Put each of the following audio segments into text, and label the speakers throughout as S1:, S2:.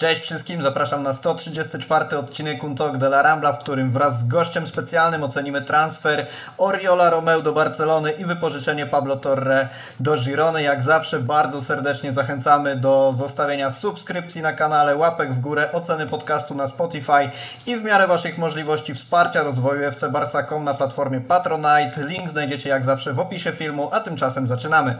S1: Cześć wszystkim, zapraszam na 134 odcinek Untok de la Rambla, w którym wraz z gościem specjalnym ocenimy transfer Oriola Romeu do Barcelony i wypożyczenie Pablo Torre do Girony. Jak zawsze bardzo serdecznie zachęcamy do zostawienia subskrypcji na kanale, łapek w górę, oceny podcastu na Spotify i w miarę Waszych możliwości wsparcia rozwoju FC Barca.com na platformie Patronite. Link znajdziecie jak zawsze w opisie filmu, a tymczasem zaczynamy.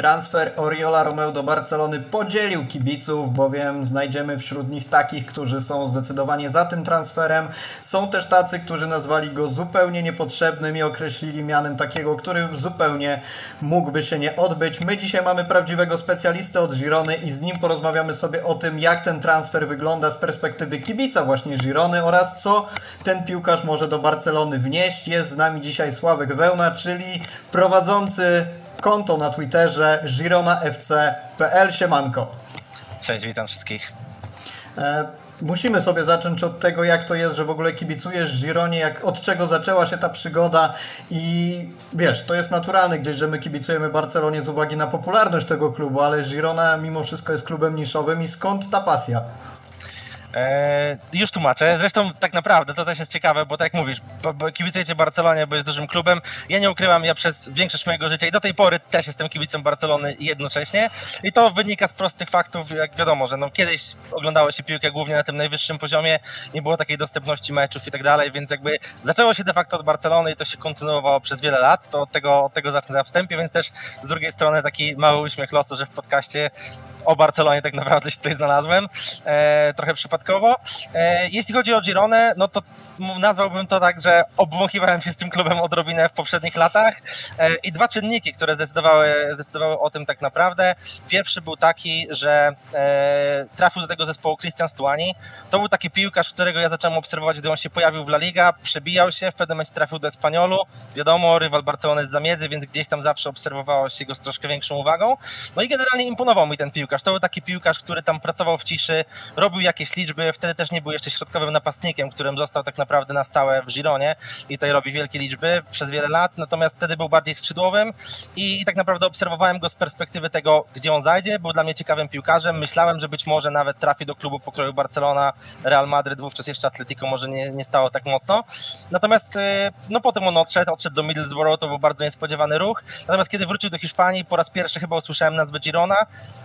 S1: Transfer Oriola Romeu do Barcelony podzielił kibiców, bowiem znajdziemy wśród nich takich, którzy są zdecydowanie za tym transferem. Są też tacy, którzy nazwali go zupełnie niepotrzebnym i określili mianem takiego, który zupełnie mógłby się nie odbyć. My dzisiaj mamy prawdziwego specjalistę od Girony i z nim porozmawiamy sobie o tym, jak ten transfer wygląda z perspektywy kibica właśnie Girony oraz co ten piłkarz może do Barcelony wnieść. Jest z nami dzisiaj Sławek Wełna, czyli prowadzący konto na Twitterze gironafc.pl. Siemanko.
S2: Cześć, witam wszystkich.
S1: E, musimy sobie zacząć od tego, jak to jest, że w ogóle kibicujesz Gironie, jak, od czego zaczęła się ta przygoda i wiesz, to jest naturalne gdzieś, że my kibicujemy Barcelonie z uwagi na popularność tego klubu, ale Girona mimo wszystko jest klubem niszowym i skąd ta pasja?
S2: E, już tłumaczę. Zresztą tak naprawdę to też jest ciekawe, bo tak jak mówisz, bo, bo kibicujecie Barcelonie, bo jest dużym klubem. Ja nie ukrywam, ja przez większość mojego życia i do tej pory też jestem kibicem Barcelony jednocześnie. I to wynika z prostych faktów, jak wiadomo, że no kiedyś oglądało się piłkę głównie na tym najwyższym poziomie, nie było takiej dostępności meczów i tak dalej, więc jakby zaczęło się de facto od Barcelony i to się kontynuowało przez wiele lat. To od tego, od tego zacznę na wstępie, więc też z drugiej strony taki mały uśmiech losu, że w podcaście o Barcelonie tak naprawdę się tutaj znalazłem, e, trochę przypadkowo. E, jeśli chodzi o Gironę, no to nazwałbym to tak, że obwąchiwałem się z tym klubem odrobinę w poprzednich latach e, i dwa czynniki, które zdecydowały, zdecydowały o tym tak naprawdę. Pierwszy był taki, że e, trafił do tego zespołu Christian Stuani. To był taki piłkarz, którego ja zacząłem obserwować, gdy on się pojawił w La Liga, przebijał się, w pewnym momencie trafił do Espaniolu. Wiadomo, rywal Barcelony z zamiedzy, więc gdzieś tam zawsze obserwowało się go z troszkę większą uwagą. No i generalnie imponował mi ten piłkarz. To był taki piłkarz, który tam pracował w ciszy, robił jakieś liczby, wtedy też nie był jeszcze środkowym napastnikiem, którym został tak naprawdę na stałe w Gironie i tutaj robi wielkie liczby przez wiele lat, natomiast wtedy był bardziej skrzydłowym i, i tak naprawdę obserwowałem go z perspektywy tego, gdzie on zajdzie. Był dla mnie ciekawym piłkarzem. Myślałem, że być może nawet trafi do klubu pokroju Barcelona, Real Madrid, wówczas jeszcze Atletico może nie, nie stało tak mocno. Natomiast y, no potem on odszedł, odszedł do Middlesbrough, to był bardzo niespodziewany ruch. Natomiast kiedy wrócił do Hiszpanii, po raz pierwszy chyba usłyszałem nazwę Girona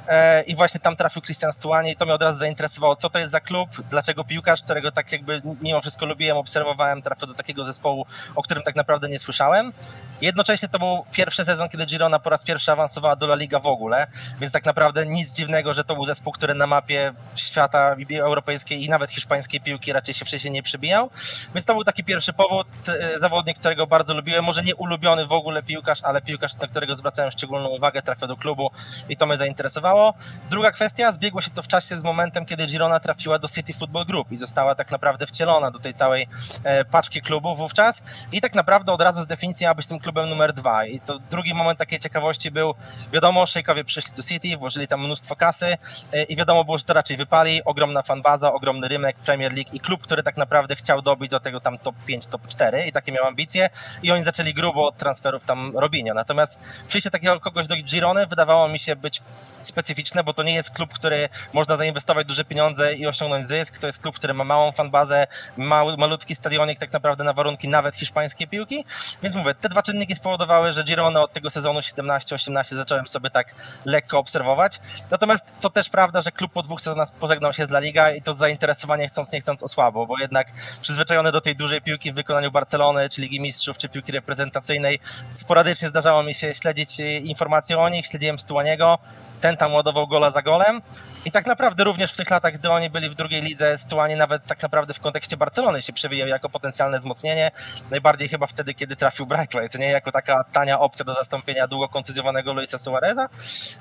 S2: e, i właśnie tam trafił Christian Stuani i to mnie od razu zainteresowało, co to jest za klub, dlaczego piłkarz, którego tak jakby mimo wszystko lubiłem, obserwowałem, trafił do takiego zespołu, o którym tak naprawdę nie słyszałem. Jednocześnie to był pierwszy sezon, kiedy Girona po raz pierwszy awansowała do La Liga w ogóle, więc tak naprawdę nic dziwnego, że to był zespół, który na mapie świata europejskiej i nawet hiszpańskiej piłki raczej się wcześniej nie przebijał. Więc to był taki pierwszy powód, e, zawodnik, którego bardzo lubiłem, może nie ulubiony w ogóle piłkarz, ale piłkarz, na którego zwracałem szczególną uwagę, trafił do klubu i to mnie zainteresowało. Druga kwestia, zbiegło się to w czasie z momentem, kiedy Girona trafiła do City Football Group i została tak naprawdę wcielona do tej całej e, paczki klubów wówczas i tak naprawdę od razu z definicji ma być tym klubem numer dwa. I to drugi moment takiej ciekawości był, wiadomo, szejkowie przyszli do City, włożyli tam mnóstwo kasy e, i wiadomo było, że to raczej wypali, ogromna fanbaza, ogromny rynek, Premier League i klub, który tak naprawdę chciał dobić do tego tam top 5, top 4 i takie miał ambicje i oni zaczęli grubo od transferów tam robienia. Natomiast przyjście takiego kogoś do Girony wydawało mi się być specyficzne, bo to nie jest klub, który można zainwestować duże pieniądze i osiągnąć zysk. To jest klub, który ma małą fanbazę, mały, malutki stadionik tak naprawdę na warunki nawet hiszpańskiej piłki. Więc mówię, te dwa czynniki spowodowały, że Girona od tego sezonu 17-18 zacząłem sobie tak lekko obserwować. Natomiast to też prawda, że klub po dwóch sezonach pożegnał się z La Liga i to zainteresowanie chcąc nie chcąc osłabło, bo jednak przyzwyczajony do tej dużej piłki w wykonaniu Barcelony, czy Ligi Mistrzów, czy piłki reprezentacyjnej, sporadycznie zdarzało mi się śledzić informacje o nich, śledziłem Stuaniego, ten tam ładował gola za golem. I tak naprawdę również w tych latach, gdy oni byli w drugiej lidze, Stuani nawet tak naprawdę w kontekście Barcelony się przewijał jako potencjalne wzmocnienie. Najbardziej chyba wtedy, kiedy trafił Brightlight, nie? Jako taka tania opcja do zastąpienia długo kontuzjowanego Luisa Suareza.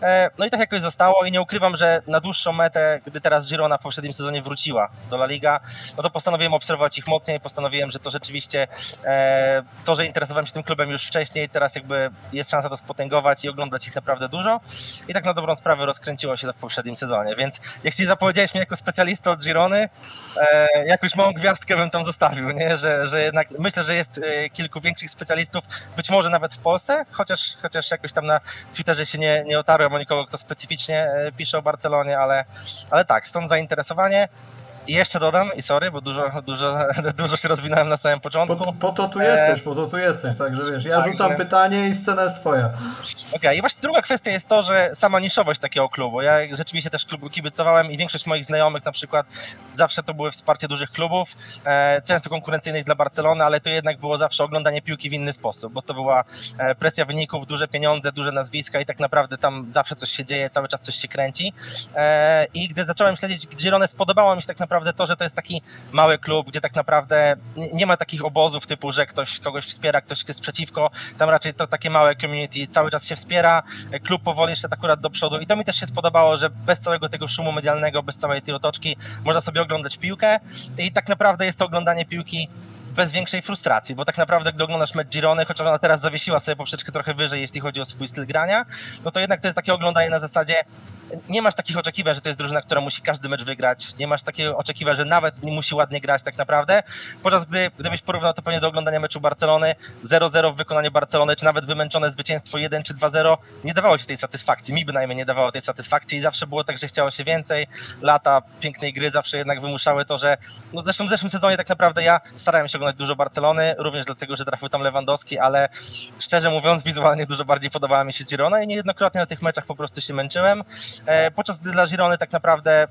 S2: E, no i tak jakoś zostało i nie ukrywam, że na dłuższą metę, gdy teraz Girona w poprzednim sezonie wróciła do La Liga, no to postanowiłem obserwować ich mocniej, postanowiłem, że to rzeczywiście e, to, że interesowałem się tym klubem już wcześniej, teraz jakby jest szansa to spotęgować i oglądać ich naprawdę dużo. I tak na dobrą dobrą sprawę rozkręciło się to w poprzednim sezonie, więc jeśli zapowiedziałeś mnie jako specjalista od Girony, e, jakąś małą gwiazdkę bym tam zostawił, nie? Że, że jednak myślę, że jest e, kilku większych specjalistów, być może nawet w Polsce, chociaż, chociaż jakoś tam na Twitterze się nie, nie otarłem o nikogo, kto specyficznie e, pisze o Barcelonie, ale, ale tak, stąd zainteresowanie. I jeszcze dodam, i sorry, bo dużo, dużo, dużo się rozwinąłem na samym początku.
S1: Po, po to tu jesteś, po to tu jesteś, także wiesz, ja
S2: Tak,
S1: rzucam
S2: że-
S1: pytanie i scena jest twoja.
S2: Okej, i właśnie druga kwestia jest to, że sama niszowość takiego klubu. Ja rzeczywiście też klubu kibicowałem i większość moich znajomych na przykład zawsze to były wsparcie dużych klubów, e, często konkurencyjnych dla Barcelony, ale to jednak było zawsze oglądanie piłki w inny sposób, bo to była e, presja wyników, duże pieniądze, duże nazwiska i tak naprawdę tam zawsze coś się dzieje, cały czas coś się kręci. E, I gdy zacząłem śledzić Girone, spodobało mi się tak naprawdę to, że to jest taki mały klub, gdzie tak naprawdę nie- nie ma takich obozów typu, że ktoś kogoś wspiera, ktoś jest przeciwko. Tam raczej to takie małe community cały czas się wspiera. Klub powoli szedł akurat do przodu i to mi też się spodobało, że bez całego tego szumu medialnego, bez całej tej otoczki można sobie oglądać piłkę i tak naprawdę jest to oglądanie piłki bez większej frustracji, bo tak naprawdę gdy oglądasz mecz Girony, chociaż ona teraz zawiesiła sobie poprzeczkę trochę wyżej, jeśli chodzi o swój styl grania, no to jednak to jest takie oglądanie na zasadzie nie masz takich oczekiwań, że to jest drużyna, która musi każdy mecz wygrać. Nie masz takiego oczekiwań, że nawet nie musi ładnie grać tak naprawdę. Podczas gdy, gdybyś porównał to pewnie do oglądania meczu Barcelony, 0-0 w wykonaniu Barcelony, czy nawet wymęczone zwycięstwo 1 czy 2-0, nie dawało ci tej satysfakcji. Mi bynajmniej nie dawało tej satysfakcji i zawsze było tak, że chciało się więcej. Lata pięknej gry zawsze jednak wymuszały to, że no zresztą w zeszłym sezonie tak naprawdę ja starałem się oglądać dużo Barcelony, również dlatego, że trafił tam Lewandowski, ale szczerze mówiąc wizualnie dużo bardziej podobała mi się Girona i niejednokrotnie na tych meczach po prostu się męczyłem. E, podczas gdy dla Girony tak naprawdę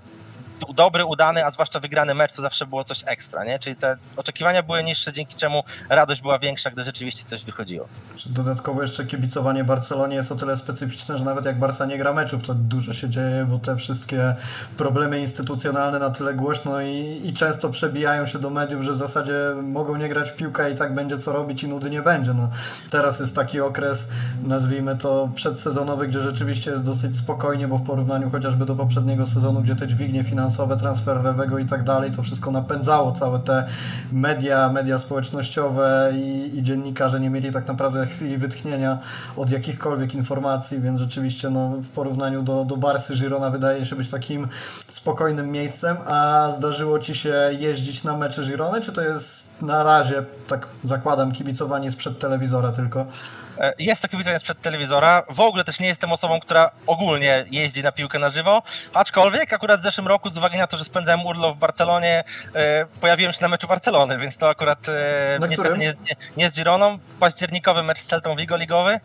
S2: dobry, udany, a zwłaszcza wygrany mecz to zawsze było coś ekstra, nie? Czyli te oczekiwania były niższe, dzięki czemu radość była większa, gdy rzeczywiście coś wychodziło.
S1: Dodatkowo jeszcze kibicowanie Barcelonie jest o tyle specyficzne, że nawet jak Barca nie gra meczów, to dużo się dzieje, bo te wszystkie problemy instytucjonalne na tyle głośno i, i często przebijają się do mediów, że w zasadzie mogą nie grać w piłkę i tak będzie co robić i nudy nie będzie. No, teraz jest taki okres, nazwijmy to przedsezonowy, gdzie rzeczywiście jest dosyć spokojnie, bo w porównaniu chociażby do poprzedniego sezonu, gdzie te dźwignie finansowe, transfer lewego i tak dalej, to wszystko napędzało całe te media, media społecznościowe i, i dziennikarze nie mieli tak naprawdę chwili wytchnienia od jakichkolwiek informacji, więc rzeczywiście no, w porównaniu do, do Barsy Girona wydaje się być takim spokojnym miejscem, a zdarzyło Ci się jeździć na mecze Girony, czy to jest na razie, tak zakładam, kibicowanie sprzed telewizora tylko?
S2: E, Jest to kibicowanie sprzed telewizora. W ogóle też nie jestem osobą, która ogólnie jeździ na piłkę na żywo, aczkolwiek akurat w zeszłym roku z uwagi na to, że spędzałem urlop w Barcelonie, e, pojawiłem się na meczu Barcelony, więc to akurat e,
S1: Na
S2: niestety
S1: którym?
S2: nie, nie, nie z Gironą. Październikowy mecz z Celtą Vigo ligowy.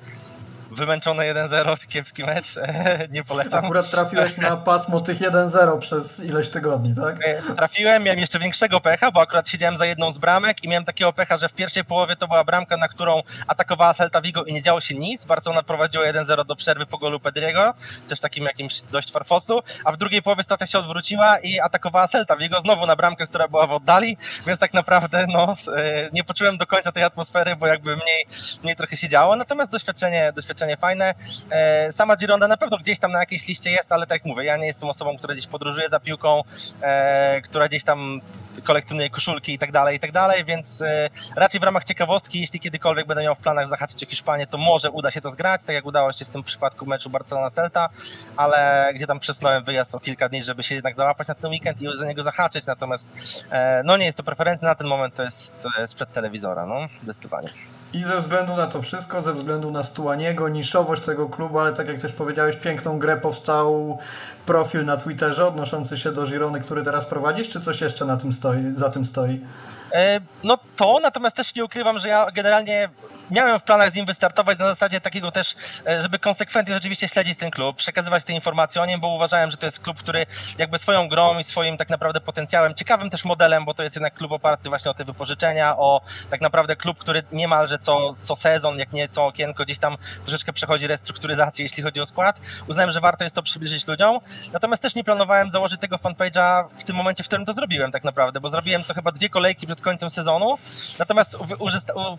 S2: Wymęczony 1-0, kiepski mecz, nie polecam.
S1: Akurat trafiłeś na pasmo tych 1-0 przez ileś tygodni, tak?
S2: E, Trafiłem, miałem jeszcze większego pecha, bo akurat siedziałem za jedną z bramek i miałem takiego pecha, że w pierwszej połowie to była bramka, na którą atakowała Celta Vigo i nie działo się nic. Barcelona prowadziła 1-0 do przerwy po golu Pedriego, też takim jakimś dość farfoslu, a w drugiej połowie sytuacja się odwróciła i atakowała Celta Vigo znowu na bramkę, która była w oddali, więc tak naprawdę no, e, nie poczułem do końca tej atmosfery, bo jakby mniej, mniej trochę się działo, natomiast doświadczenie, doświadczenie fajne. E, Sama Gironda na pewno gdzieś tam na jakiejś liście jest, ale tak jak mówię, ja nie jestem osobą, która gdzieś podróżuje za piłką, e, która gdzieś tam kolekcjonuje koszulki i tak dalej, i tak dalej, więc e, raczej w ramach ciekawostki, jeśli kiedykolwiek będę miał w planach zahaczyć o Hiszpanię, to może uda się to zgrać, tak jak udało się w tym przypadku meczu Barcelona-Celta, ale gdzie tam przesunąłem wyjazd o kilka dni, żeby się jednak załapać na ten weekend i za niego zahaczyć, natomiast no nie jest to preferencja na ten moment, to jest, to jest przed telewizora, no, zdecydowanie.
S1: I ze względu na to wszystko, ze względu na Stuaniego, niszowość tego klubu, ale tak jak też powiedziałeś, piękną grę powstał profil na Twitterze odnoszący się do Girony, który teraz prowadzisz, czy coś jeszcze na tym stoi, za tym stoi?
S2: E, No to, natomiast też nie ukrywam, że ja generalnie miałem w planach z nim wystartować na zasadzie takiego też, e, żeby konsekwentnie rzeczywiście śledzić ten klub, przekazywać te informacje o nim, bo uważałem, że to jest klub, który jakby swoją grą i swoim tak naprawdę potencjałem, ciekawym też modelem, bo to jest jednak klub oparty właśnie o te wypożyczenia, o tak naprawdę klub, który niemalże co, co sezon, jak nie co okienko, gdzieś tam troszeczkę przechodzi restrukturyzację, jeśli chodzi o skład. Uznałem, że warto jest to przybliżyć ludziom, natomiast też nie planowałem założyć tego fanpage'a w tym momencie, w którym to zrobiłem tak naprawdę, bo zrobiłem to chyba dwie kolejki przed końcem sezonu, natomiast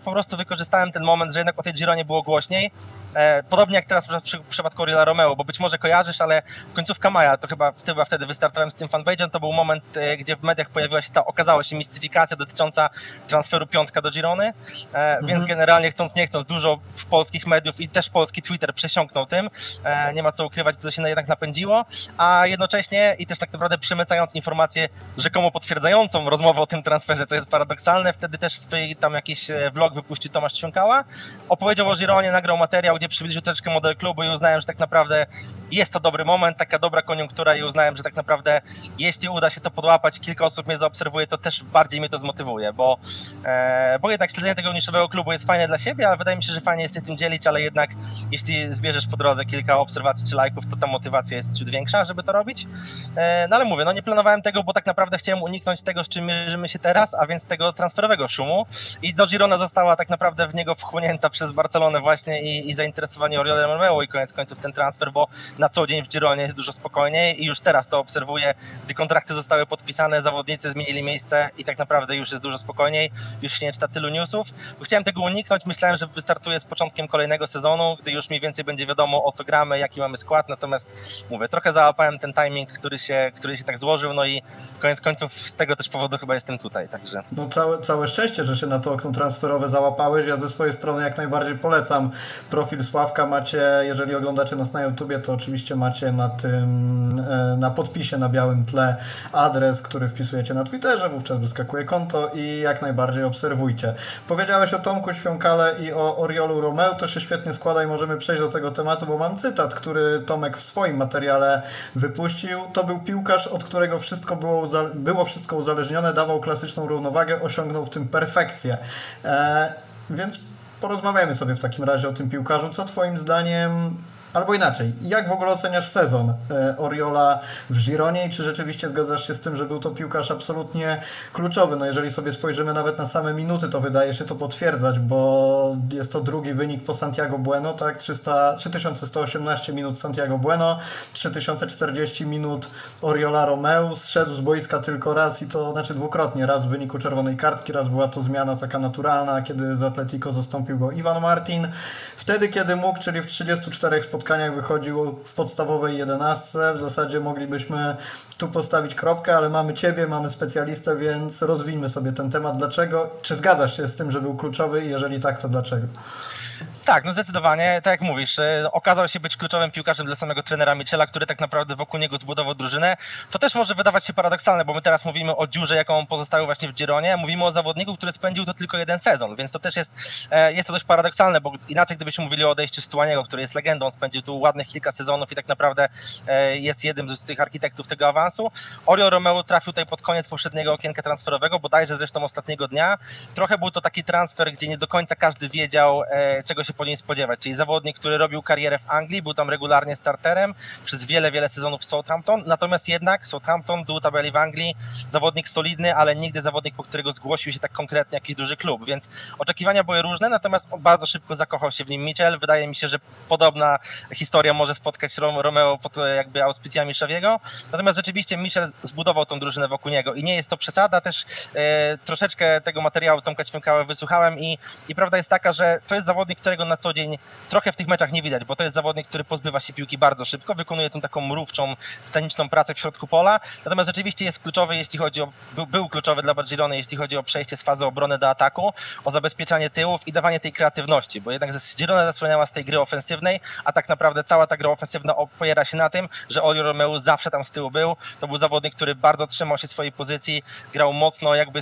S2: po prostu wykorzystałem ten moment, że jednak o tej Gironie było głośniej, Podobnie jak teraz w przypadku Rila Romeo, bo być może kojarzysz, ale końcówka maja, to chyba, chyba wtedy wystartowałem z tym fanpage'em, to był moment, e, gdzie w mediach pojawiła się ta, okazała się mistyfikacja dotycząca transferu piątka do Girony, e, więc generalnie chcąc nie chcąc dużo w polskich mediów i też polski Twitter przesiąknął tym. E, nie ma co ukrywać, to się jednak napędziło, a jednocześnie i też tak naprawdę przemycając informację rzekomo potwierdzającą rozmowę o tym transferze, co jest paradoksalne, wtedy też swój tam jakiś e, vlog wypuścił Tomasz Ćwiąkała, opowiedział o Gironie, nagrał materiał, gdzie przybliżył troszeczkę model klubu i uznałem, że tak naprawdę jest to dobry moment, taka dobra koniunktura i uznałem, że tak naprawdę jeśli uda się to podłapać, kilka osób mnie zaobserwuje, to też bardziej mnie to zmotywuje, bo, e, bo jednak śledzenie tego niszowego klubu jest fajne dla siebie, ale wydaje mi się, że fajnie jest się tym dzielić, ale jednak jeśli zbierzesz po drodze kilka obserwacji czy lajków, to ta motywacja jest ciut większa, żeby to robić. E, no ale mówię, no nie planowałem tego, bo tak naprawdę chciałem uniknąć tego, z czym mierzymy się teraz, a więc tego transferowego szumu i do Girona została tak naprawdę w niego wchłonięta przez Barcelonę właśnie i, i zainteresowanie Oriolem Romeo i koniec końców ten transfer, bo na co dzień w Gironie jest dużo spokojniej i już teraz to obserwuję, gdy kontrakty zostały podpisane, zawodnicy zmienili miejsce i tak naprawdę już jest dużo spokojniej, już się nie czyta tylu newsów. Chciałem tego uniknąć, myślałem, że wystartuję z początkiem kolejnego sezonu, gdy już mniej więcej będzie wiadomo o co gramy, jaki mamy skład, natomiast mówię, trochę załapałem ten timing, który się, który się tak złożył, no i koniec końców z tego też powodu chyba jestem tutaj, także.
S1: No całe, całe szczęście, że się na to okno transferowe załapałeś, ja ze swojej strony jak najbardziej polecam profil Sławka, macie, jeżeli oglądacie nas na YouTubie, to oczywiście macie na tym, e, na podpisie na białym tle adres, który wpisujecie na Twitterze, wówczas wyskakuje konto i jak najbardziej obserwujcie. Powiedziałeś o Tomku Świąkale i o Oriolu Romeo, to się świetnie składa i możemy przejść do tego tematu, bo mam cytat, który Tomek w swoim materiale wypuścił. To był piłkarz, od którego wszystko było, było wszystko uzależnione, dawał klasyczną równowagę, osiągnął w tym perfekcję. E, więc porozmawiamy sobie w takim razie o tym piłkarzu. Co Twoim zdaniem Albo inaczej, jak w ogóle oceniasz sezon e, Oriola w Gironie i czy rzeczywiście zgadzasz się z tym, że był to piłkarz absolutnie kluczowy? No jeżeli sobie spojrzymy nawet na same minuty, to wydaje się to potwierdzać, bo jest to drugi wynik po Santiago Bueno, tak? 300, 3118 minut Santiago Bueno, 3040 minut Oriola Romeu, zszedł z boiska tylko raz i to znaczy dwukrotnie, raz w wyniku czerwonej kartki, raz była to zmiana taka naturalna, kiedy z Atletico zastąpił go Ivan Martin. Wtedy, kiedy mógł, czyli w 34 spotkaniach spotkaniach wychodził w podstawowej jedenastce. W zasadzie moglibyśmy tu postawić kropkę, ale mamy Ciebie, mamy specjalistę, więc rozwijmy sobie ten temat. Dlaczego? Czy zgadzasz się z tym, że był kluczowy i jeżeli tak, to dlaczego?
S2: Tak, no zdecydowanie, tak jak mówisz, e, okazał się być kluczowym piłkarzem dla samego trenera Michela, który tak naprawdę wokół niego zbudował drużynę. To też może wydawać się paradoksalne, bo my teraz mówimy o dziurze, jaką pozostały właśnie w Gironie, mówimy o zawodniku, który spędził to tylko jeden sezon, więc to też jest, e, jest to dość paradoksalne, bo inaczej gdybyśmy mówili o odejściu Stuaniego, który jest legendą, spędził tu ładnych kilka sezonów i tak naprawdę e, jest jednym z tych architektów tego awansu. Orio Romeo trafił tutaj pod koniec poprzedniego okienka transferowego, bodajże zresztą ostatniego dnia. Trochę był to taki transfer, gdzie nie do końca każdy wiedział, czego się powinien spodziewać. Czyli zawodnik, który robił karierę w Anglii, był tam regularnie starterem przez wiele, wiele sezonów w Southampton. Natomiast jednak Southampton, dół tabeli w Anglii, zawodnik solidny, ale nigdy zawodnik, po którego zgłosił się tak konkretnie jakiś duży klub. Więc oczekiwania były różne, natomiast bardzo szybko zakochał się w nim Mitchell. Wydaje mi się, że podobna historia może spotkać Romeo pod jakby auspicjami Szawiego. Natomiast rzeczywiście Mitchell zbudował tą drużynę wokół niego i nie jest to przesada. Też e, troszeczkę tego materiału Tomka Ćwiąkała wysłuchałem i, i prawda jest taka, że to jest zawodnik, którego na co dzień trochę w tych meczach nie widać, bo to jest zawodnik, który pozbywa się piłki bardzo szybko, wykonuje tą taką mrówczą, teniczną pracę w środku pola, natomiast rzeczywiście jest kluczowy, jeśli chodzi o, był, był kluczowy dla Barcelony, jeśli chodzi o przejście z fazy obrony do ataku, o zabezpieczanie tyłów i dawanie tej kreatywności, bo jednak Girona zasłaniała z tej gry ofensywnej, a tak naprawdę cała ta gra ofensywna opiera się na tym, że Olio Romeu zawsze tam z tyłu był, to był zawodnik, który bardzo trzymał się swojej pozycji, grał mocno jakby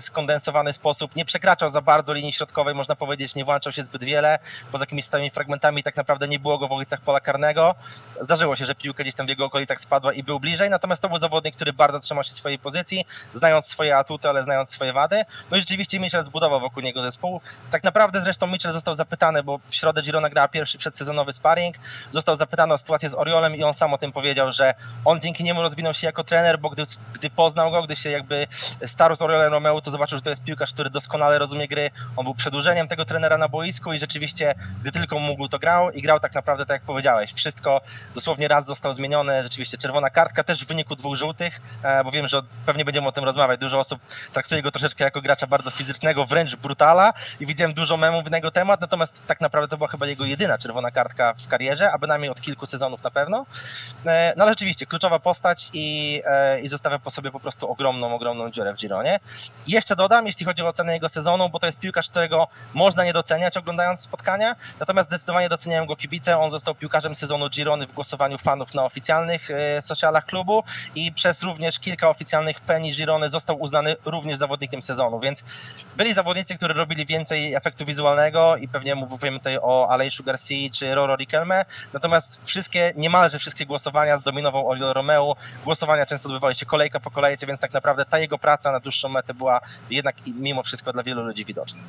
S2: skondensowany sposób, nie przekraczał za bardzo linii środkowej, można powiedzieć, nie włączał się zbyt wiele, poza jakimiś stałymi fragmentami tak naprawdę nie było go w okolicach pola karnego. Zdarzyło się, że piłka gdzieś tam w jego okolicach spadła i był bliżej, natomiast to był zawodnik, który bardzo trzymał się swojej pozycji, znając swoje atuty, ale znając swoje wady. No i rzeczywiście Mitchell zbudował wokół niego zespół. Tak naprawdę zresztą Mitchell został zapytany, bo w środę Girona grała pierwszy przedsezonowy sparring, został zapytany o sytuację z Oriolem i on sam o tym powiedział, że on dzięki niemu rozwinął się jako trener, bo gdy, gdy poznał go, gdy się jakby starł z Oriolem Romeo, to zobaczył, że to jest piłkarz, który doskonale rozumie gry. On był przedłużeniem tego trenera na boisku i rzeczywiście rzeczywiście, gdy tylko mógł, to grał i grał tak naprawdę tak jak powiedziałeś. Wszystko dosłownie raz został zmienione, rzeczywiście czerwona kartka też w wyniku dwóch żółtych, e, bo wiem, że pewnie będziemy o tym rozmawiać. Dużo osób traktuje go troszeczkę jako gracza bardzo fizycznego, wręcz brutala i widziałem dużo memów na jego temat, natomiast tak naprawdę to była chyba jego jedyna czerwona kartka w karierze, a bynajmniej od kilku sezonów na pewno. E, no ale rzeczywiście, kluczowa postać i, e, i zostawia po sobie po prostu ogromną, ogromną dziurę w Gironie. Jeszcze dodam, jeśli chodzi o ocenę jego sezonu, bo to jest piłkarz, którego można nie doceniać oglądając spotkania, natomiast zdecydowanie doceniają go kibice. On został piłkarzem sezonu Girony w głosowaniu fanów na oficjalnych e, socialach klubu i przez również kilka oficjalnych peni Girony został uznany również zawodnikiem sezonu, więc byli zawodnicy, którzy robili więcej efektu wizualnego i pewnie mówimy tutaj o Alejszu Garcia czy Roro Riquelme, natomiast wszystkie, niemalże wszystkie głosowania zdominował Oriol Romeo, głosowania często odbywały się kolejka po kolejce, więc tak naprawdę ta jego praca na dłuższą metę była jednak mimo wszystko dla wielu ludzi widoczna.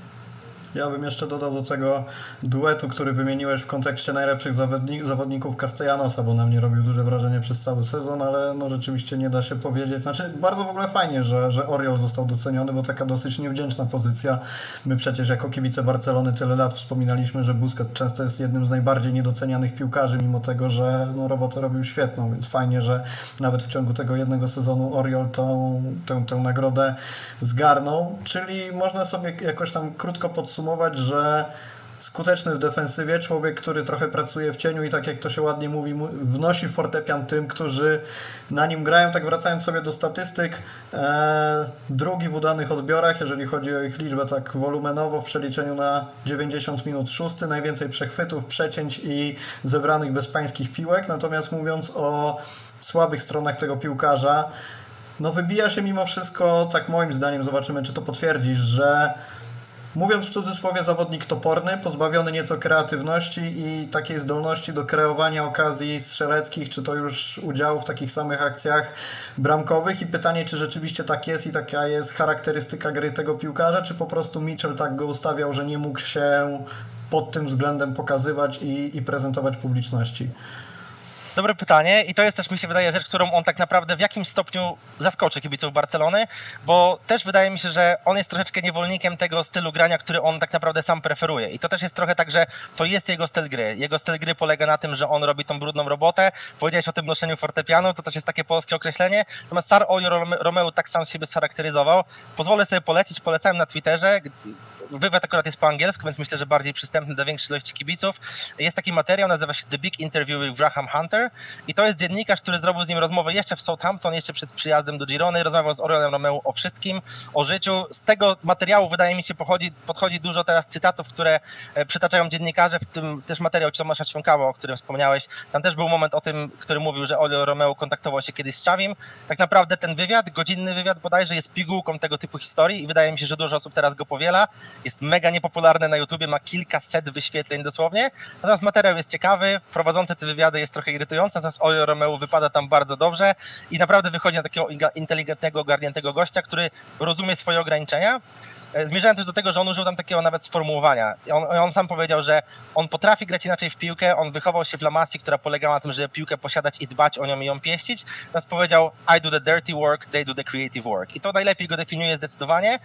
S1: Ja bym jeszcze dodał do tego duetu, który wymieniłeś w kontekście najlepszych zawodnik, zawodników Castellanosa, bo na mnie robił duże wrażenie przez cały sezon, ale no rzeczywiście nie da się powiedzieć. Znaczy, bardzo w ogóle fajnie, że, że Oriol został doceniony, bo taka dosyć niewdzięczna pozycja. My przecież jako kibice Barcelony tyle lat wspominaliśmy, że Busquets często jest jednym z najbardziej niedocenianych piłkarzy, mimo tego, że no, robotę robił świetną, więc fajnie, że nawet w ciągu tego jednego sezonu Oriol tą, tę, tę nagrodę zgarnął, czyli można sobie jakoś tam krótko podsumować podsumować, że skuteczny w defensywie, człowiek, który trochę pracuje w cieniu i tak jak to się ładnie mówi, wnosi fortepian tym, którzy na nim grają. Tak wracając sobie do statystyk, e, drugi w udanych odbiorach, jeżeli chodzi o ich liczbę tak wolumenowo w przeliczeniu na 90 minut szósty, najwięcej przechwytów, przecięć i zebranych bezpańskich piłek. Natomiast mówiąc o słabych stronach tego piłkarza, no wybija się mimo wszystko, tak moim zdaniem, zobaczymy czy to potwierdzisz, że mówiąc w cudzysłowie, zawodnik toporny, pozbawiony nieco kreatywności i takiej zdolności do kreowania okazji strzeleckich, czy to już udziału w takich samych akcjach bramkowych. I pytanie, czy rzeczywiście tak jest i taka jest charakterystyka gry tego piłkarza, czy po prostu Mitchell tak go ustawiał, że nie mógł się pod tym względem pokazywać i, i prezentować publiczności.
S2: Dobre pytanie i to jest też mi się wydaje rzecz, którą on tak naprawdę w jakimś stopniu zaskoczy kibiców Barcelony, bo też wydaje mi się, że on jest troszeczkę niewolnikiem tego stylu grania, który on tak naprawdę sam preferuje. I to też jest trochę tak, że to jest jego styl gry. Jego styl gry polega na tym, że on robi tą brudną robotę. Powiedziałeś o tym noszeniu fortepianu, to też jest takie polskie określenie. Natomiast Sar Olio Romeo tak sam siebie scharakteryzował. Pozwolę sobie polecić, polecałem na Twitterze, wywiad akurat jest po angielsku, więc myślę, że bardziej przystępny dla większej ilości kibiców. Jest taki materiał, nazywa się The Big Interview with Graham Hunter i to jest dziennikarz, który zrobił z nim rozmowę jeszcze w Southampton, jeszcze przed przyjazdem do Girony, rozmawiał z Oriolem Romeo o wszystkim, o życiu. Z tego materiału wydaje mi się pochodzi, podchodzi dużo teraz cytatów, które e, przytaczają dziennikarze, w tym też materiał Tomasza Ćwiąkawa, o którym wspomniałeś. Tam też był moment o tym, który mówił, że Oriol Romeo kontaktował się kiedyś z Czawim. Tak naprawdę ten wywiad, godzinny wywiad bodajże, jest pigułką tego typu historii i wydaje mi się, że dużo osób teraz go powiela jest mega niepopularny na YouTubie, ma kilkaset wyświetleń dosłownie. Natomiast materiał jest ciekawy, prowadzący te wywiady jest trochę irytujący, natomiast Ojo Romeo wypada tam bardzo dobrze i naprawdę wychodzi na takiego inteligentnego, ogarniętego gościa, który rozumie swoje ograniczenia. E, zmierzałem też do tego, że on użył tam takiego nawet sformułowania. On, on, sam powiedział, że on potrafi grać inaczej w piłkę, on wychował się w Lamasji, która polegała na tym, żeby piłkę posiadać i dbać o nią i ją pieścić. Natomiast powiedział, I do the dirty work, they do the creative work. I to najlepiej go definiuje zdecydowanie.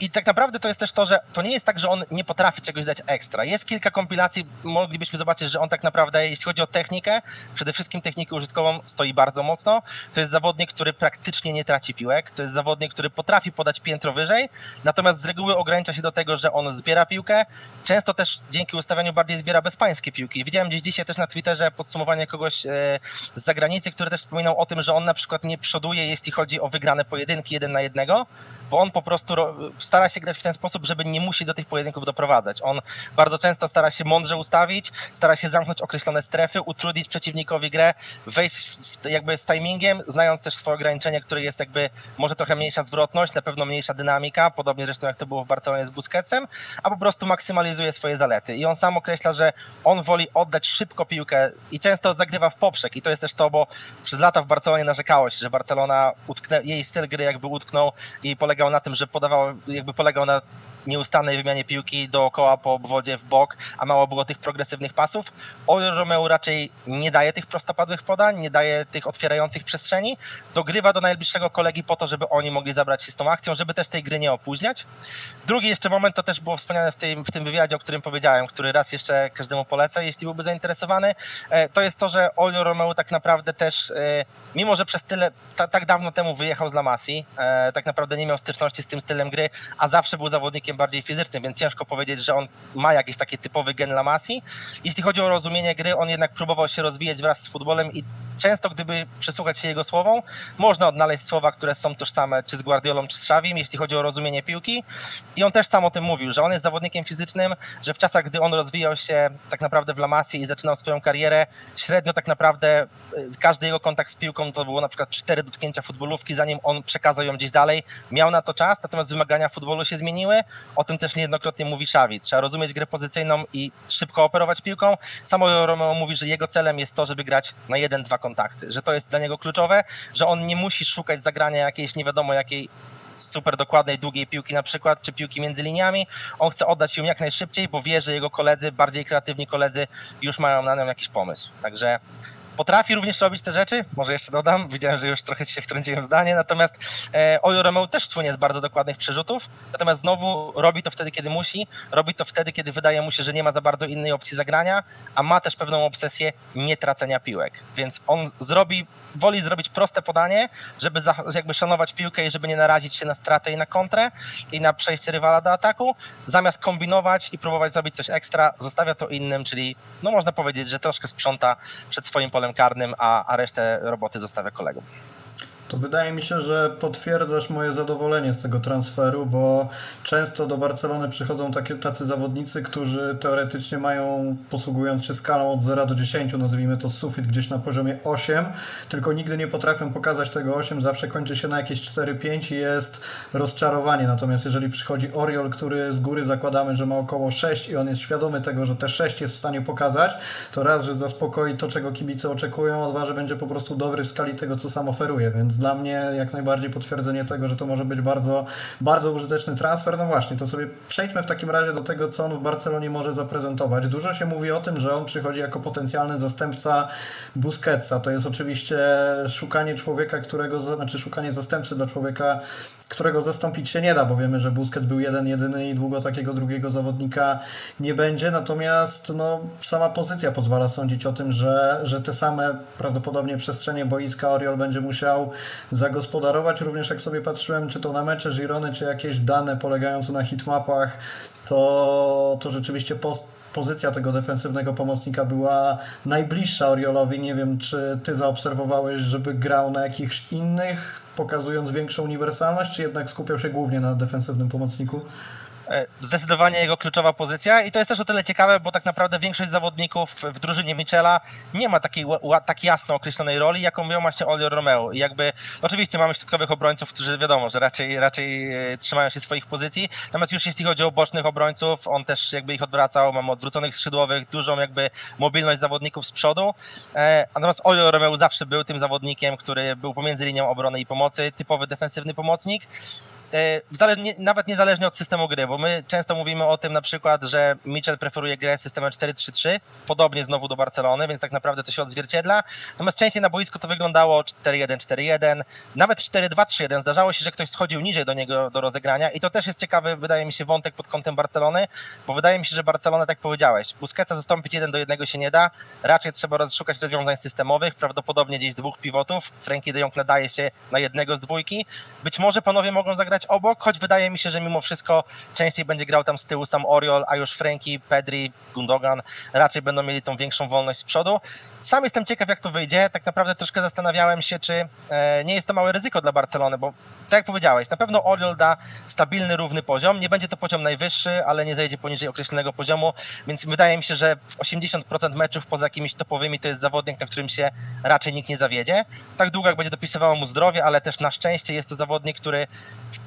S2: I tak naprawdę to jest też to, że to nie jest tak, że on nie potrafi czegoś dać ekstra. Jest kilka kompilacji, moglibyśmy zobaczyć, że on tak naprawdę, jeśli chodzi o technikę, przede wszystkim technikę użytkową, stoi bardzo mocno. To jest zawodnik, który praktycznie nie traci piłek. To jest zawodnik, który potrafi podać piętro wyżej, natomiast z reguły ogranicza się do tego, że on zbiera piłkę. Często też dzięki ustawianiu bardziej zbiera bezpańskie piłki. Widziałem gdzieś dzisiaj też na Twitterze podsumowanie kogoś e, z zagranicy, który też wspominał o tym, że on na przykład nie przoduje, jeśli chodzi o wygrane pojedynki jeden na jednego, bo on po prostu stara się grać w ten sposób, żeby nie musi do tych pojedynków doprowadzać. On bardzo często stara się mądrze ustawić, stara się zamknąć określone strefy, utrudnić przeciwnikowi grę, wejść jakby z timingiem, znając też swoje ograniczenie, które jest jakby może trochę mniejsza zwrotność, na pewno mniejsza dynamika, podobnie zresztą jak to było w Barcelonie z Busquetsem, a po prostu maksymalizuje swoje zalety. I on sam określa, że on woli oddać szybko piłkę i często zagrywa w poprzek i to jest też to, bo przez lata w Barcelonie narzekało się, że Barcelona utknę, jej styl gry jakby utknął i polegał na tym, że podawał jakby polegał na nieustannej wymianie piłki dookoła po obwodzie w bok, a mało było tych progresywnych pasów. Oliver Romeo raczej nie daje tych prostopadłych podań, nie daje tych otwierających przestrzeni, dogrywa do najbliższego kolegi po to, żeby oni mogli zabrać się z tą akcją, żeby też tej gry nie opóźniać. Drugi jeszcze moment, to też było wspomniane w tym, w tym wywiadzie, o którym powiedziałem, który raz jeszcze każdemu polecę, jeśli byłby zainteresowany, e, to jest to, że Olio Romeo tak naprawdę też, e, mimo że przez tyle, ta, tak dawno temu wyjechał z La Masi, e, tak naprawdę nie miał styczności z tym stylem gry, a zawsze był zawodnikiem bardziej fizycznym, więc ciężko powiedzieć, że on ma jakiś taki typowy gen La Masi. Jeśli chodzi o rozumienie gry, on jednak próbował się rozwijać wraz z futbolem i często, gdyby przysłuchać się jego słowom, można odnaleźć słowa, które są tożsame czy z Guardiolą, czy z Xavim, jeśli chodzi o rozumienie piłki. I on też sam o tym mówił, że on jest zawodnikiem fizycznym, że w czasach, gdy on rozwijał się tak naprawdę w La Masie i zaczynał swoją karierę, średnio tak naprawdę y, każdy jego kontakt z piłką to było na przykład cztery dotknięcia futbolówki, zanim on przekazał ją gdzieś dalej. Miał na to czas, natomiast wymagania futbolu się zmieniły. O tym też niejednokrotnie mówi Xavi. Trzeba rozumieć grę pozycyjną i szybko operować piłką. Samo Romeo mówi, że jego celem jest to, żeby grać na jeden, dwa kontakty, że to jest dla niego kluczowe, że on nie musi szukać zagrania jakiejś nie wiadomo jakiej super dokładnej, długiej piłki na przykład, czy piłki między liniami. On chce oddać ją jak najszybciej, bo wie, że jego koledzy, bardziej kreatywni koledzy już mają na nią jakiś pomysł. Także Potrafi również robić te rzeczy, może jeszcze dodam, widziałem, że już trochę się wtrąciłem w zdanie, natomiast e, Ojo Romeo też słynie z bardzo dokładnych przerzutów, natomiast znowu robi to wtedy, kiedy musi, robi to wtedy, kiedy wydaje mu się, że nie ma za bardzo innej opcji zagrania, a ma też pewną obsesję nie tracenia piłek, więc on zrobi, woli zrobić proste podanie, żeby za, jakby szanować piłkę i żeby nie narazić się na stratę i na kontrę i na przejście rywala do ataku, zamiast kombinować i próbować zrobić coś ekstra, zostawia to innym, czyli no można powiedzieć, że troszkę sprząta przed swoim polem karnym, a, a resztę roboty zostawia kolegom.
S1: To wydaje mi się, że potwierdzasz moje zadowolenie z tego transferu, bo często do Barcelony przychodzą takie, tacy zawodnicy, którzy teoretycznie mają, posługując się skalą od 0 do 10, nazwijmy to sufit gdzieś na poziomie 8, tylko nigdy nie potrafią pokazać tego 8, zawsze kończy się na jakieś 4-5 i jest rozczarowanie. Natomiast jeżeli przychodzi Oriol, który z góry zakładamy, że ma około 6 i on jest świadomy tego, że te 6 jest w stanie pokazać, to raz, że zaspokoi to, czego kibice oczekują, a dwa, że będzie po prostu dobry w skali tego, co sam oferuje, więc dla mnie jak najbardziej potwierdzenie tego, że to może być bardzo, bardzo użyteczny transfer. No właśnie, to sobie przejdźmy w takim razie do tego, co on w Barcelonie może zaprezentować. Dużo się mówi o tym, że on przychodzi jako potencjalny zastępca Busquetsa. To jest oczywiście szukanie człowieka, którego, znaczy szukanie zastępcy dla człowieka, którego zastąpić się nie da, bo wiemy, że Busquets był jeden, jedyny i długo takiego drugiego zawodnika nie będzie. Natomiast no, sama pozycja pozwala sądzić o tym, że, że te same prawdopodobnie przestrzenie boiska Oriol będzie musiał zagospodarować. Również jak sobie patrzyłem, czy to na mecze Girony, czy jakieś dane polegające na hitmapach, to, to rzeczywiście post pozycja tego defensywnego pomocnika była najbliższa Oriolowi. Nie wiem, czy ty zaobserwowałeś, żeby grał na jakichś innych, pokazując większą uniwersalność, czy jednak skupiał się głównie na defensywnym pomocniku?
S2: E, zdecydowanie jego kluczowa pozycja i to jest też o tyle ciekawe, bo tak naprawdę większość zawodników w drużynie Michela nie ma takiej tak jasno określonej roli, jaką miał właśnie Oliver Romeo. I jakby, oczywiście mamy środkowych obrońców, którzy wiadomo, że raczej, raczej e, trzymają się swoich pozycji, natomiast już jeśli chodzi o bocznych obrońców, on też jakby ich odwracał, mamy odwróconych skrzydłowych, dużą jakby mobilność zawodników z przodu, e, natomiast Oliver Romeo zawsze był tym zawodnikiem, który był pomiędzy linią obrony i pomocy, typowy defensywny pomocnik, E, nawet niezależnie od systemu gry, bo my często mówimy o tym na przykład, że Mitchell preferuje grę systemem 4-3-3, podobnie znowu do Barcelony, więc tak naprawdę to się odzwierciedla. Natomiast częściej na boisku to wyglądało 4-1-4-1, nawet 4-2-3-1. Zdarzało się, że ktoś schodził niżej do niego do rozegrania i to też jest ciekawy, wydaje mi się, wątek pod kątem Barcelony, bo wydaje mi się, że Barcelona, tak powiedziałeś, Busquetsa zastąpić jeden do jednego się nie da, raczej trzeba rozszukać rozwiązań systemowych, prawdopodobnie gdzieś dwóch pivotów, Frankie de Jong nadaje się na jednego z dwójki, być może panowie mogą zagrać grać obok, choć wydaje mi się, że mimo wszystko częściej będzie grał tam z tyłu sam Oriol, a już Franki, Pedri, Gundogan raczej będą mieli tą większą wolność z przodu. Sam jestem ciekaw, jak to wyjdzie. Tak naprawdę troszkę zastanawiałem się, czy e, nie jest to małe ryzyko dla Barcelony, bo tak jak powiedziałeś, na pewno Oriol da stabilny, równy poziom. Nie będzie to poziom najwyższy, ale nie zejdzie poniżej określonego poziomu, więc wydaje mi się, że w 80% meczów poza jakimiś topowymi to jest zawodnik, na którym się raczej nikt nie zawiedzie. Tak długo jak będzie dopisywało mu zdrowie, ale też na szczęście jest to zawodnik, który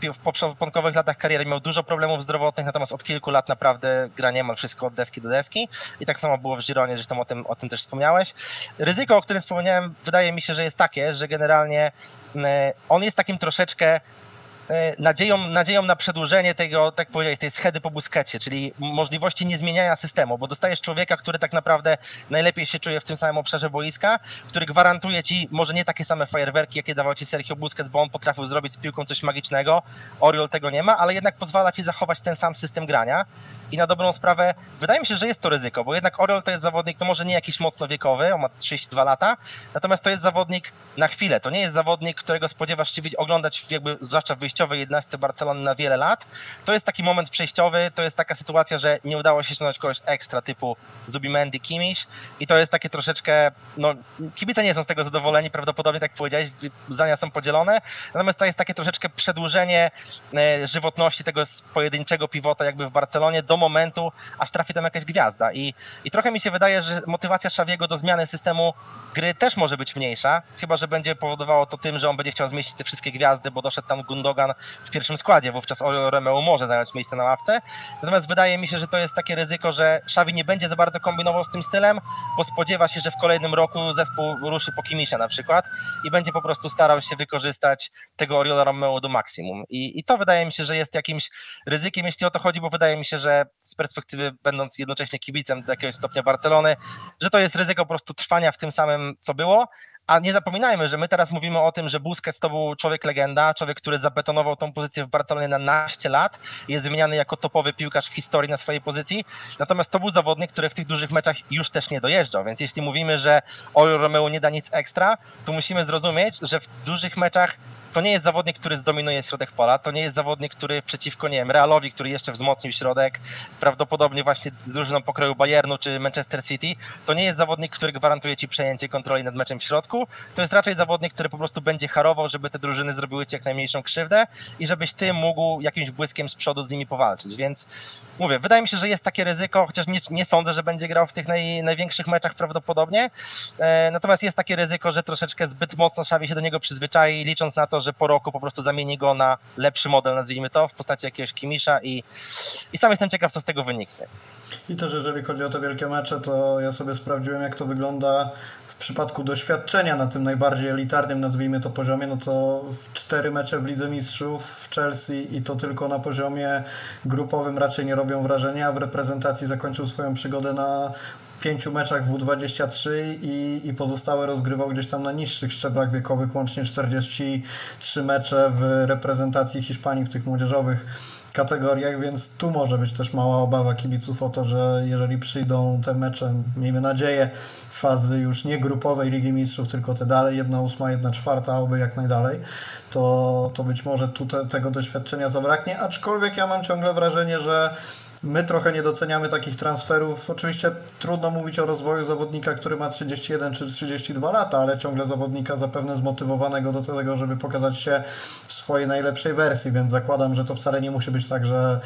S2: w początkowych latach kariery miał dużo problemów zdrowotnych, natomiast od kilku lat naprawdę gra niemal wszystko od deski do deski i tak samo było w Gironie, zresztą o tym, o tym też wspomniałeś. Ryzyko, o którym wspomniałem, wydaje mi się, że jest takie, że generalnie mm, on jest takim troszeczkę e, nadzieją, nadzieją na przedłużenie tego, tak powiedziałeś, tej schedy po Busquecie, czyli możliwości niezmieniania systemu, bo dostajesz człowieka, który tak naprawdę najlepiej się czuje w tym samym obszarze boiska, który gwarantuje ci może nie takie same fajerwerki, jakie dawał ci Sergio Busquets, bo on potrafił zrobić z piłką coś magicznego, Oriol tego nie ma, ale jednak pozwala ci zachować ten sam system grania i na dobrą sprawę wydaje mi się, że jest to ryzyko, bo jednak Oriol to jest zawodnik, no może nie jakiś mocno wiekowy, on ma 32 lata, natomiast to jest zawodnik na chwilę, to nie jest zawodnik, którego spodziewasz się oglądać jakby, zwłaszcza w wyjściowej jednastce Barcelony na wiele lat. To jest taki moment przejściowy, to jest taka sytuacja, że nie udało się ściągnąć kogoś ekstra typu Zubimendi, Kimiś i to jest takie troszeczkę, no kibice nie są z tego zadowoleni, prawdopodobnie tak powiedziałeś, zdania są podzielone, natomiast to jest takie troszeczkę przedłużenie e, żywotności tego pojedynczego pivota jakby w Barcelonie do momentu, aż trafi tam jakaś gwiazda. I, i trochę mi się wydaje, że motywacja Szawiego do zmiany systemu gry też może być mniejsza, chyba że będzie powodowało to tym, że on będzie chciał zmieścić te wszystkie gwiazdy, bo doszedł tam Gundogan w pierwszym składzie, wówczas Romeo może zająć miejsce na ławce. Natomiast wydaje mi się, że to jest takie ryzyko, że Szawi nie będzie za bardzo kombinował z tym stylem, bo spodziewa się, że w kolejnym roku zespół ruszy po Kimisza na przykład i będzie po prostu starał się wykorzystać tego Oriola Romeo do maksimum. I, I to wydaje mi się, że jest jakimś ryzykiem, jeśli o to chodzi, bo wydaje mi się, że z perspektywy będąc jednocześnie kibicem do jakiegoś stopnia Barcelony, że to jest ryzyko po prostu trwania w tym samym, co było, a nie zapominajmy, że my teraz mówimy o tym, że Busquets to był człowiek legenda, człowiek, który zabetonował tą pozycję w Barcelonie na naście lat, jest wymieniany jako topowy piłkarz w historii na swojej pozycji. Natomiast to był zawodnik, który w tych dużych meczach już też nie dojeżdżał. Więc jeśli mówimy, że Oriol Romeo nie da nic ekstra, to musimy zrozumieć, że w dużych meczach to nie jest zawodnik, który zdominuje środek pola, to nie jest zawodnik, który przeciwko, nie wiem, Realowi, który jeszcze wzmocnił środek, prawdopodobnie właśnie drużyną pokroju Bayernu czy Manchester City, to nie jest zawodnik, który gwarantuje ci przejęcie kontroli nad meczem w środku, to jest raczej zawodnik, który po prostu będzie harował, żeby te drużyny zrobiły ci jak najmniejszą krzywdę i żebyś ty mógł jakimś błyskiem z przodu z nimi powalczyć, więc mówię, wydaje mi się, że jest takie ryzyko, chociaż nie, nie sądzę, że będzie grał w tych naj, największych meczach prawdopodobnie, e, natomiast jest takie ryzyko, że troszeczkę zbyt mocno Szawi się do niego przyzwyczai, licząc na to, że po roku po prostu zamieni go na lepszy model, nazwijmy to, w postaci jakiegoś Kimisza i, i sam jestem ciekaw, co z tego wyniknie.
S1: I też jeżeli chodzi o te wielkie mecze, to ja sobie sprawdziłem, jak to wygląda w przypadku doświadczenia na tym najbardziej elitarnym, nazwijmy to poziomie, no to cztery mecze w Lidze Mistrzów w Chelsea i to tylko na poziomie grupowym raczej nie robią wrażenia, a w reprezentacji zakończył swoją przygodę na pięciu meczach w U23 i, i pozostałe rozgrywał gdzieś tam na niższych szczeblach wiekowych, łącznie 43 mecze w reprezentacji Hiszpanii w tych młodzieżowych kategoriach, więc tu może być też mała obawa kibiców o to, że jeżeli przyjdą te mecze, miejmy nadzieję, fazy już nie grupowej Ligi Mistrzów, tylko te dalej, jedna ósma, jedna czwarta, oby jak najdalej, to, to być może tu te, tego doświadczenia zabraknie, aczkolwiek ja mam ciągle wrażenie, że My trochę nie doceniamy takich transferów. Oczywiście trudno mówić o rozwoju zawodnika, który ma 31 czy 32 lata, ale ciągle zawodnika zapewne zmotywowanego do tego, żeby pokazać się w swojej najlepszej wersji, więc zakładam, że to wcale nie musi być tak, że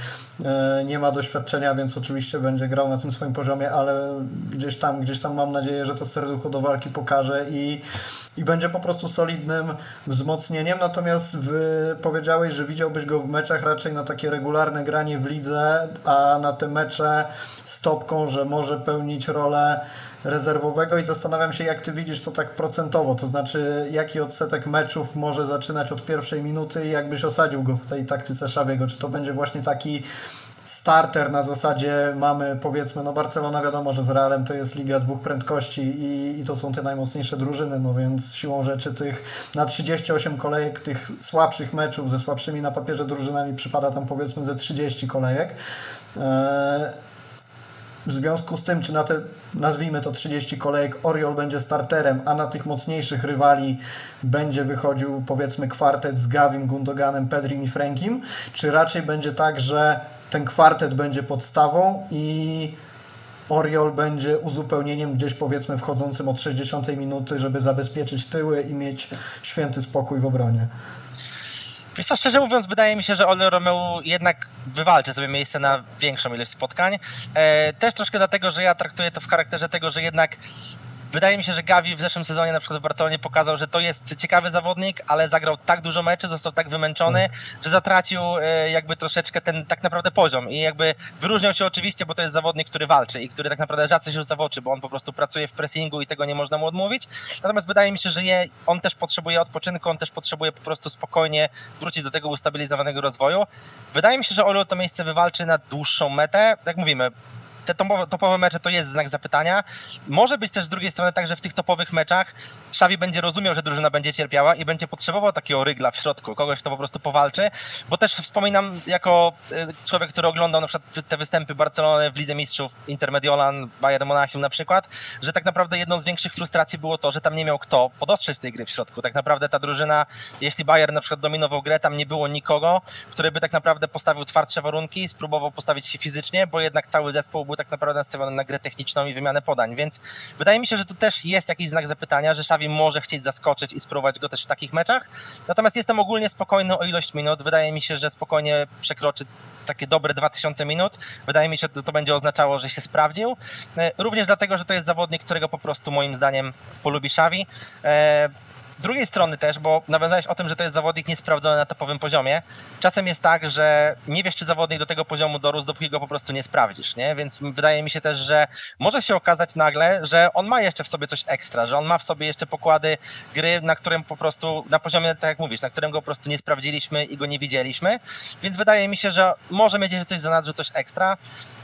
S1: e, nie ma doświadczenia, więc oczywiście będzie grał na tym swoim poziomie, ale gdzieś tam, gdzieś tam mam nadzieję, że to serducho do walki pokaże i, i będzie po prostu solidnym wzmocnieniem. Natomiast powiedziałeś, że widziałbyś go w meczach raczej na takie regularne granie w lidze, a na te mecze stopką, że może pełnić rolę rezerwowego i zastanawiam się, jak ty widzisz to tak procentowo, to znaczy jaki odsetek meczów może zaczynać od pierwszej minuty i jakbyś osadził go w tej taktyce Szawiego, czy to będzie właśnie taki starter na zasadzie mamy powiedzmy, no Barcelona wiadomo, że z Realem to jest liga dwóch prędkości i, i to są te najmocniejsze drużyny, no więc siłą rzeczy tych na 38 kolejek tych słabszych meczów ze słabszymi na papierze drużynami przypada tam powiedzmy ze 30 kolejek. E, w związku z tym, czy na te, nazwijmy to 30 kolejek, Oriol będzie starterem, a na tych mocniejszych rywali będzie wychodził powiedzmy kwartet z Gavim, Gundoganem, Pedrim i Frankiem, czy raczej będzie tak, że ten kwartet będzie podstawą i Oriol będzie uzupełnieniem gdzieś powiedzmy wchodzącym od 60 minuty, żeby zabezpieczyć tyły i mieć święty spokój w obronie.
S2: Wiesz co, szczerze mówiąc, wydaje mi się, że Ole Romeu jednak wywalczy sobie miejsce na większą ilość spotkań. E, też troszkę dlatego, że ja traktuję to w charakterze tego, że jednak Wydaje mi się, że Gavi w zeszłym sezonie na przykład w Barcelonie pokazał, że to jest ciekawy zawodnik, ale zagrał tak dużo meczy, został tak wymęczony, że zatracił e, jakby troszeczkę ten tak naprawdę poziom i jakby wyróżniał się oczywiście, bo to jest zawodnik, który walczy i który tak naprawdę rzadko się rzuca w oczy, bo on po prostu pracuje w pressingu i tego nie można mu odmówić. Natomiast wydaje mi się, że je, on też potrzebuje odpoczynku, on też potrzebuje po prostu spokojnie wrócić do tego ustabilizowanego rozwoju. Wydaje mi się, że Olu to miejsce wywalczy na dłuższą metę. Jak mówimy, te topowe, mecze to jest znak zapytania. Może być też z drugiej strony tak, że w tych topowych meczach Xavi będzie rozumiał, że drużyna będzie cierpiała i będzie potrzebował takiego rygla w środku, kogoś, kto po prostu powalczy, bo też wspominam jako e, człowiek, który oglądał na przykład te występy Barcelony w Lidze Mistrzów, Intermediolan, Bayern Monachium na przykład, że tak naprawdę jedną z większych frustracji było to, że tam nie miał kto podostrzeć tej gry w środku. Tak naprawdę ta drużyna, jeśli Bayern na przykład dominował grę, tam nie było nikogo, który by tak naprawdę postawił twardsze warunki, spróbował postawić się fizycznie, bo jednak cały zespół był tak naprawdę nastawiony na grę techniczną i wymianę podań, więc wydaje mi się, że tu też jest jakiś znak zapytania, że Xavi może chcieć zaskoczyć i spróbować go też w takich meczach. Natomiast jestem ogólnie spokojny o ilość minut. Wydaje mi się, że spokojnie przekroczy takie dobre 2000 minut. Wydaje mi się, że to będzie oznaczało, że się sprawdził. E, również dlatego, że to jest zawodnik, którego po prostu moim zdaniem polubi Xavi. E, drugiej strony też, bo nawiązałeś o tym, że to jest zawodnik niesprawdzony na topowym poziomie. Czasem jest tak, że nie wiesz, czy zawodnik do tego poziomu dorósł, dopóki go po prostu nie sprawdzisz, nie? Więc wydaje mi się też, że może się okazać nagle, że on ma jeszcze w sobie coś ekstra, że on ma w sobie jeszcze pokłady gry, na którym po prostu, na poziomie, tak jak mówisz, na którym go po prostu nie sprawdziliśmy i go nie widzieliśmy. Więc wydaje mi się, że może mieć jeszcze coś w zanadrzu, coś ekstra.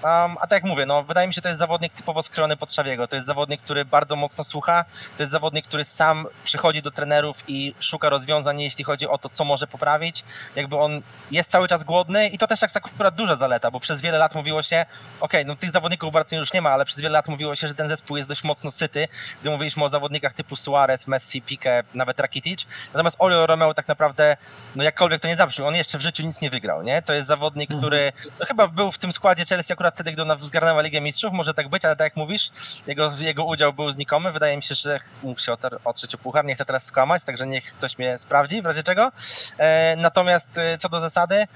S2: Um, a tak jak mówię, no wydaje mi się, że to jest zawodnik typowo skrojony pod Szawiego. To jest zawodnik, który bardzo mocno słucha. To jest zawodnik, który sam przychodzi do trenerów i szuka rozwiązań, jeśli chodzi o to, co może poprawić. Jakby on jest cały czas głodny i to też tak akurat duża zaleta, bo przez wiele lat mówiło się, ok, no tych zawodników w już nie ma, ale przez wiele lat mówiło się, że ten zespół jest dość mocno syty, gdy mówiliśmy o zawodnikach typu Suarez, Messi, Pique, nawet Rakitic. Natomiast Olio Romeo tak naprawdę, no jakkolwiek to nie zabrzmi, on jeszcze w życiu nic nie wygrał, nie? To jest zawodnik, mhm. który no, chyba był w tym składzie Chelsea akurat wtedy, gdy ona zgarnęła Ligę Mistrzów, może tak być, ale tak jak mówisz, jego, jego udział był znikomy. Wydaje mi się, że mógł się otrzeć o puchar. Nie chcę teraz skłamać, także niech ktoś mnie sprawdzi w razie czego. E, natomiast e, co do zasady,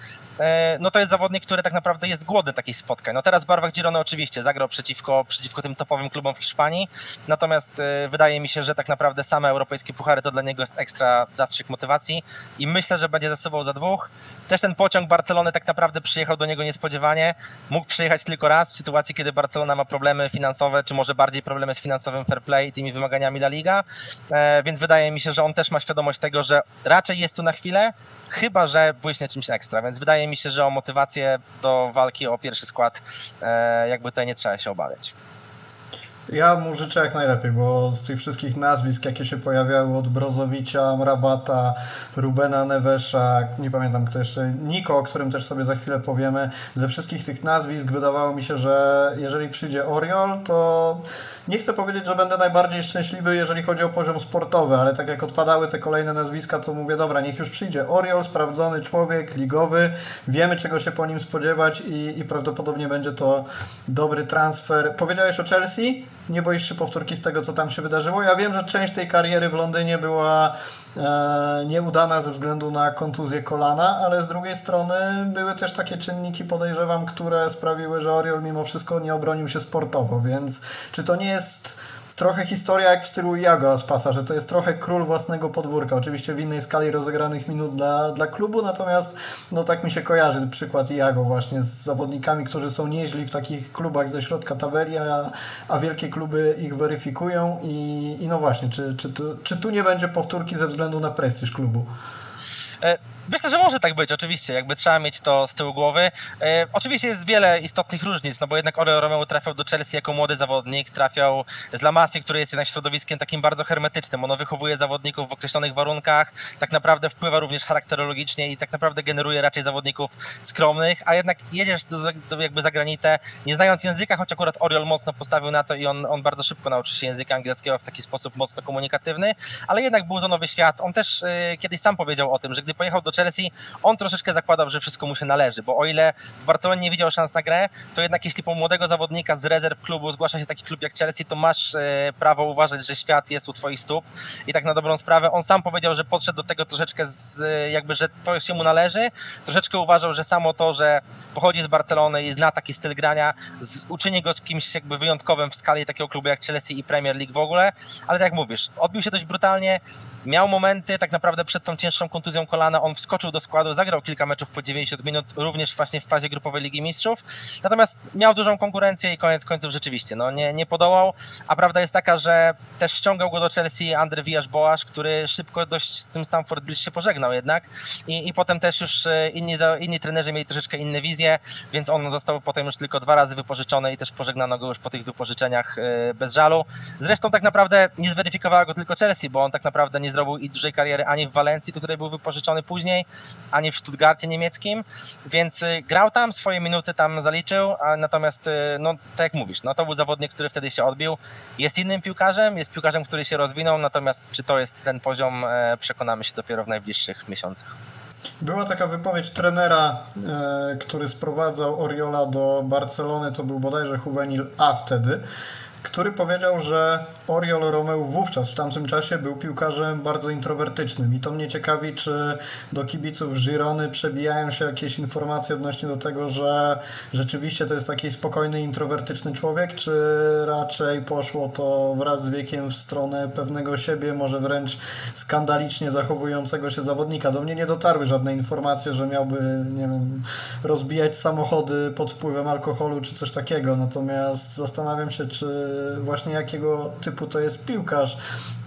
S2: no to jest zawodnik, który tak naprawdę jest głodny takich spotkań. No teraz w barwach oczywiście zagrał przeciwko, przeciwko tym topowym klubom w Hiszpanii, natomiast wydaje mi się, że tak naprawdę same europejskie puchary to dla niego jest ekstra zastrzyk motywacji i myślę, że będzie zasobą za dwóch. Też ten pociąg Barcelony tak naprawdę przyjechał do niego niespodziewanie. Mógł przyjechać tylko raz w sytuacji, kiedy Barcelona ma problemy finansowe, czy może bardziej problemy z finansowym fair play i tymi wymaganiami La Liga. E, więc wydaje mi się, że on też ma świadomość tego, że raczej jest tu na chwilę, chyba że błyśnie czymś ekstra. Więc wydaje mi się, że o motywację do walki o pierwszy skład e, jakby tutaj nie trzeba się obawiać.
S1: Ja mu życzę jak najlepiej, bo z tych wszystkich nazwisk, jakie się pojawiały od Brozowicza, Rabata, Rubena Nevesza, nie pamiętam kto jeszcze, Niko, o którym też sobie za chwilę powiemy, ze wszystkich tych nazwisk wydawało mi się, że jeżeli przyjdzie Oriol, to nie chcę powiedzieć, że będę najbardziej szczęśliwy, jeżeli chodzi o poziom sportowy, ale tak jak odpadały te kolejne nazwiska, to mówię, dobra, niech już przyjdzie Oriol, sprawdzony człowiek, ligowy, wiemy czego się po nim spodziewać i, i prawdopodobnie będzie to dobry transfer. Powiedziałeś o Chelsea? Nie boisz się powtórki z tego, co tam się wydarzyło? Ja wiem, że część tej kariery w Londynie była e, nieudana ze względu na kontuzję kolana, ale z drugiej strony były też takie czynniki, podejrzewam, które sprawiły, że Oriol mimo wszystko nie obronił się sportowo, więc czy to nie jest trochę historia jak w stylu Iago Aspasa, że to jest trochę król własnego podwórka. Oczywiście w innej skali rozegranych minut dla, dla klubu, natomiast no tak mi się kojarzy przykład Iago właśnie z zawodnikami, którzy są nieźli w takich klubach ze środka tabeli, a, a wielkie kluby ich weryfikują i, i no właśnie, czy, czy, tu, czy tu nie będzie powtórki ze względu na prestiż klubu?
S2: E, myślę, że może tak być, oczywiście, jakby trzeba mieć to z tyłu głowy. E, oczywiście jest wiele istotnych różnic, no bo jednak Oreo Romeo trafiał do Chelsea jako młody zawodnik, trafiał z La Masie, który jest jednak środowiskiem takim bardzo hermetycznym. Ono wychowuje zawodników w określonych warunkach, tak naprawdę wpływa również charakterologicznie i tak naprawdę generuje raczej zawodników skromnych, a jednak jedziesz do, do jakby za granicę, nie znając języka, choć akurat Oriol mocno postawił na to i on, on bardzo szybko nauczy się języka angielskiego w taki sposób mocno komunikatywny, ale jednak był to nowy świat. On też y, kiedyś sam powiedział o tym, że gdy pojechał do Chelsea, on troszeczkę zakładał, że wszystko mu się należy, bo o ile w Barcelonie nie widział szans na grę, to jednak jeśli po młodego zawodnika z rezerw klubu zgłasza się taki klub jak Chelsea, to masz e, prawo uważać, że świat jest u twoich stóp. I tak na dobrą sprawę on sam powiedział, że podszedł do tego troszeczkę z, jakby, że to się mu należy, troszeczkę uważał, że samo to, że pochodzi z Barcelony i zna taki styl grania, z, uczyni go kimś jakby wyjątkowym w skali takiego klubu jak Chelsea i Premier League w ogóle, ale tak jak mówisz, odbił się dość brutalnie, miał momenty, tak naprawdę przed tą cięższą kontuzją kolana on wskoczył do składu, zagrał kilka meczów po 90 minut, również właśnie w fazie grupowej Ligi Mistrzów, natomiast miał dużą konkurencję i koniec końców rzeczywiście no, nie, nie podołał, a prawda jest taka, że też ściągał go do Chelsea Andre Villas-Boas, który szybko dość z tym Stamford Bridge się pożegnał jednak. I, i potem też już e, inni, inni trenerzy mieli troszeczkę inne wizje, więc on został potem już tylko dwa razy wypożyczony i też pożegnano go już po tych wypożyczeniach e, bez żalu. Zresztą tak naprawdę nie zweryfikowała go tylko Chelsea, bo on tak naprawdę nie zrobił i dużej kariery ani w Walencji, do której był wypożyczony później, ani w Stuttgarcie niemieckim, więc y, grał tam, swoje minuty tam zaliczył, a natomiast, y, no tak jak mówisz, no to był zawodnik, który wtedy się odbił. Jest innym piłkarzem, jest piłkarzem, który się rozwinął, natomiast czy to jest ten poziom, e, przekonamy się dopiero w najbliższych miesiącach.
S1: Była taka wypowiedź trenera, e, który sprowadzał Oriola do Barcelony, to był bodajże Juvenil A wtedy który powiedział, że Oriol Romeu wówczas, w tamtym czasie był piłkarzem bardzo introwertycznym i to mnie ciekawi, czy do kibiców Girony przebijają się jakieś informacje odnośnie do tego, że rzeczywiście to jest taki spokojny, introwertyczny człowiek, czy raczej poszło to wraz z wiekiem w stronę pewnego siebie, może wręcz skandalicznie zachowującego się zawodnika. Do mnie nie dotarły żadne informacje, że miałby, nie wiem, rozbijać samochody pod wpływem alkoholu czy coś takiego, natomiast zastanawiam się, czy właśnie jakiego typu to jest piłkarz,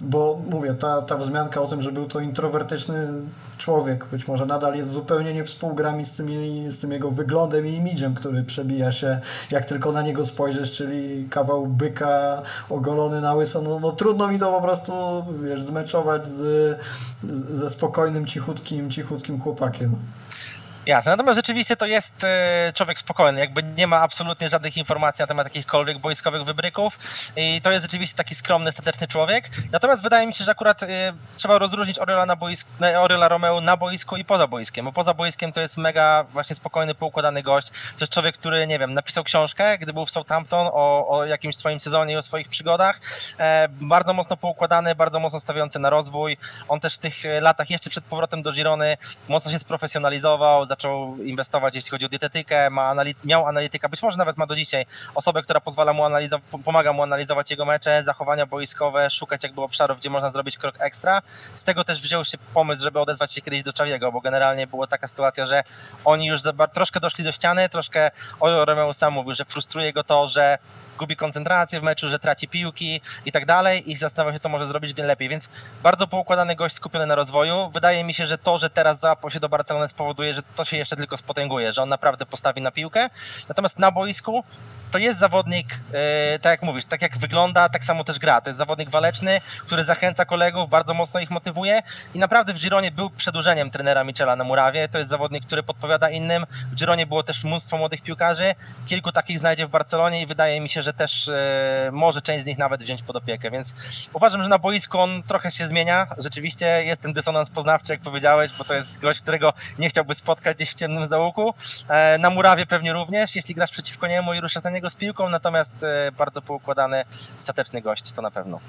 S1: bo mówię, ta, ta wzmianka o tym, że był to introwertyczny człowiek, być może nadal jest zupełnie nie współgrami z, z tym jego wyglądem i imidżem, który przebija się, jak tylko na niego spojrzysz, czyli kawał byka ogolony na łyso, no, no trudno mi to po prostu, wiesz, zmeczować z, z, ze spokojnym, cichutkim, cichutkim chłopakiem.
S2: Jasne, natomiast rzeczywiście to jest e, człowiek spokojny, jakby nie ma absolutnie żadnych informacji na temat jakichkolwiek wojskowych wybryków i to jest rzeczywiście taki skromny, stateczny człowiek. Natomiast wydaje mi się, że akurat e, trzeba rozróżnić Oriola, na boisku, Oriola Romeo na boisku i poza boiskiem, bo poza boiskiem to jest mega właśnie spokojny, poukładany gość. To jest człowiek, który, nie wiem, napisał książkę, gdy był w Southampton o, o jakimś swoim sezonie i o swoich przygodach. E, bardzo mocno poukładany, bardzo mocno stawiający na rozwój. On też w tych latach, jeszcze przed powrotem do Girony, mocno się sprofesjonalizował, zaczął inwestować, jeśli chodzi o dietetykę, ma analit miał analityka, być może nawet ma do dzisiaj osobę, która pozwala mu pomaga mu analizować jego mecze, zachowania boiskowe, szukać jakby obszarów, gdzie można zrobić krok ekstra. Z tego też wziął się pomysł, żeby odezwać się kiedyś do Czawiego, bo generalnie była taka sytuacja, że oni już troszkę doszli do ściany, troszkę o Romeo sam mówił, że frustruje go to, że gubi koncentrację w meczu, że traci piłki i tak dalej i zastanawia się, co może zrobić lepiej. Więc bardzo poukładany gość skupiony na rozwoju. Wydaje mi się, że to, że teraz załapał się do Barcelony spowoduje, że to się jeszcze tylko spotęguje, że on naprawdę postawi na piłkę. Natomiast na boisku to jest zawodnik, yy, tak jak mówisz, tak jak wygląda, tak samo też gra. To jest zawodnik waleczny, który zachęca kolegów, bardzo mocno ich motywuje i naprawdę w Gironie był przedłużeniem trenera Michela na murawie. To jest zawodnik, który podpowiada innym. W Gironie było też mnóstwo młodych piłkarzy. Kilku takich znajdzie w Barcelonie i wydaje mi się, że też yy, może część z nich nawet wziąć pod opiekę. Więc uważam, że na boisku on trochę się zmienia. Rzeczywiście jest ten dysonans poznawczy, jak powiedziałeś, bo to jest gość, którego nie chciałby spotkać gdzieś w ciemnym załuku. E, na murawie pewnie również, jeśli grasz przeciwko niemu i ruszasz na niego z piłką, natomiast e, bardzo poukładany, stateczny gość, to na pewno.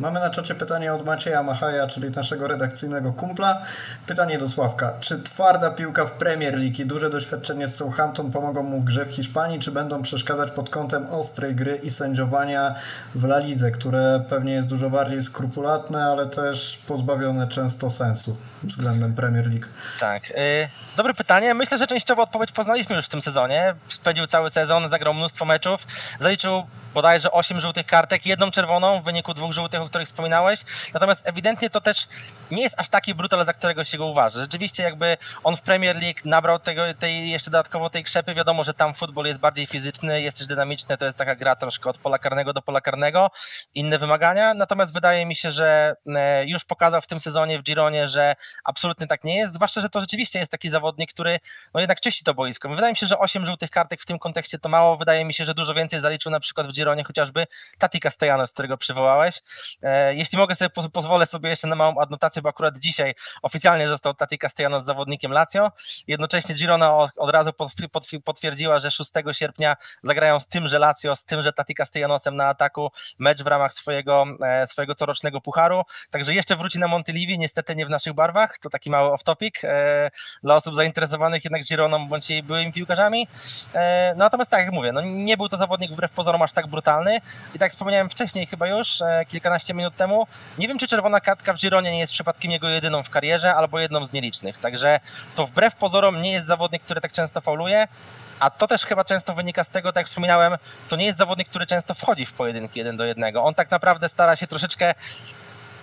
S1: Mamy na czacie pytanie od Macieja Machaja, czyli naszego redakcyjnego kumpla. Pytanie do Sławka. Czy twarda piłka w Premier League i duże doświadczenie z Southampton pomogą mu w grze w Hiszpanii, czy będą przeszkadzać pod kątem ostrej gry i sędziowania w La Lidze, które pewnie jest dużo bardziej skrupulatne, ale też pozbawione często sensu względem Premier League?
S2: Tak. Yy, dobre pytanie. Myślę, że częściowo odpowiedź poznaliśmy już w tym sezonie. Spędził cały sezon, zagrał mnóstwo meczów, zaliczył bodajże 8 żółtych kartek, jedną czerwoną w wyniku dwóch żółtych, o których wspominałeś. Natomiast ewidentnie to też nie jest aż taki brutal, za którego się go uważa. Rzeczywiście jakby on w Premier League nabrał tego, tej, jeszcze dodatkowo tej krzepy. Wiadomo, że tam futbol jest bardziej fizyczny, jest też dynamiczny, to jest taka gra troszkę od pola karnego do pola karnego, inne wymagania. Natomiast wydaje mi się, że e, już pokazał w tym sezonie w Gironie, że absolutnie tak nie jest, zwłaszcza, że to rzeczywiście jest taki zawodnik, który no jednak czyści to boisko. Wydaje mi się, że 8 żółtych kartek w tym kontekście to mało. Wydaje mi się, że dużo więcej zaliczył na przykład w Gironie chociażby Tati Castellanos, którego przywołałeś. E, jeśli mogę sobie, pozwolę sobie jeszcze na małą adnotację, bo akurat dzisiaj oficjalnie został Tati Castellanos zawodnikiem Lazio. Jednocześnie Girona od razu potwierdziła, że 6 sierpnia zagrają z tym, że Lazio, z tym, że Tati Castellanosem na ataku mecz w ramach swojego, e, swojego corocznego pucharu. Także jeszcze wróci na Montilivi, niestety nie w naszych barwach. To taki mały off-topic e, dla osób zainteresowanych jednak Gironą bądź jej byłymi piłkarzami. Natomiast tak jak mówię, no nie był to zawodnik wbrew pozorom aż tak brutalny i tak wspomniałem wcześniej chyba już, kilkanaście minut temu, nie wiem czy czerwona kartka w Gironie nie jest przypadkiem jego jedyną w karierze albo jedną z nielicznych. Także to wbrew pozorom nie jest zawodnik, który tak często fauluje, a to też chyba często wynika z tego, tak jak wspominałem, to nie jest zawodnik, który często wchodzi w pojedynki jeden do jednego. On tak naprawdę stara się troszeczkę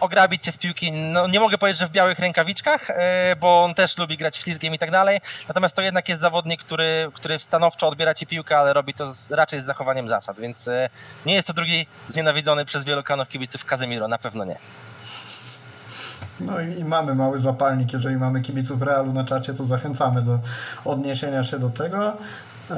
S2: ograbić cię z piłki. No, nie mogę powiedzieć, że w białych rękawiczkach, e, bo on też lubi grać ślizgiem i tak dalej. Natomiast to jednak jest zawodnik, który, który stanowczo odbiera ci piłkę, ale robi to z, raczej z zachowaniem zasad, więc e, nie jest to drugi znienawidzony przez wielu kanów kibiców Kazemiro, na pewno nie.
S1: No i, i, mamy mały zapalnik, jeżeli mamy kibiców Realu na czacie, to zachęcamy do odniesienia się do tego. Eee,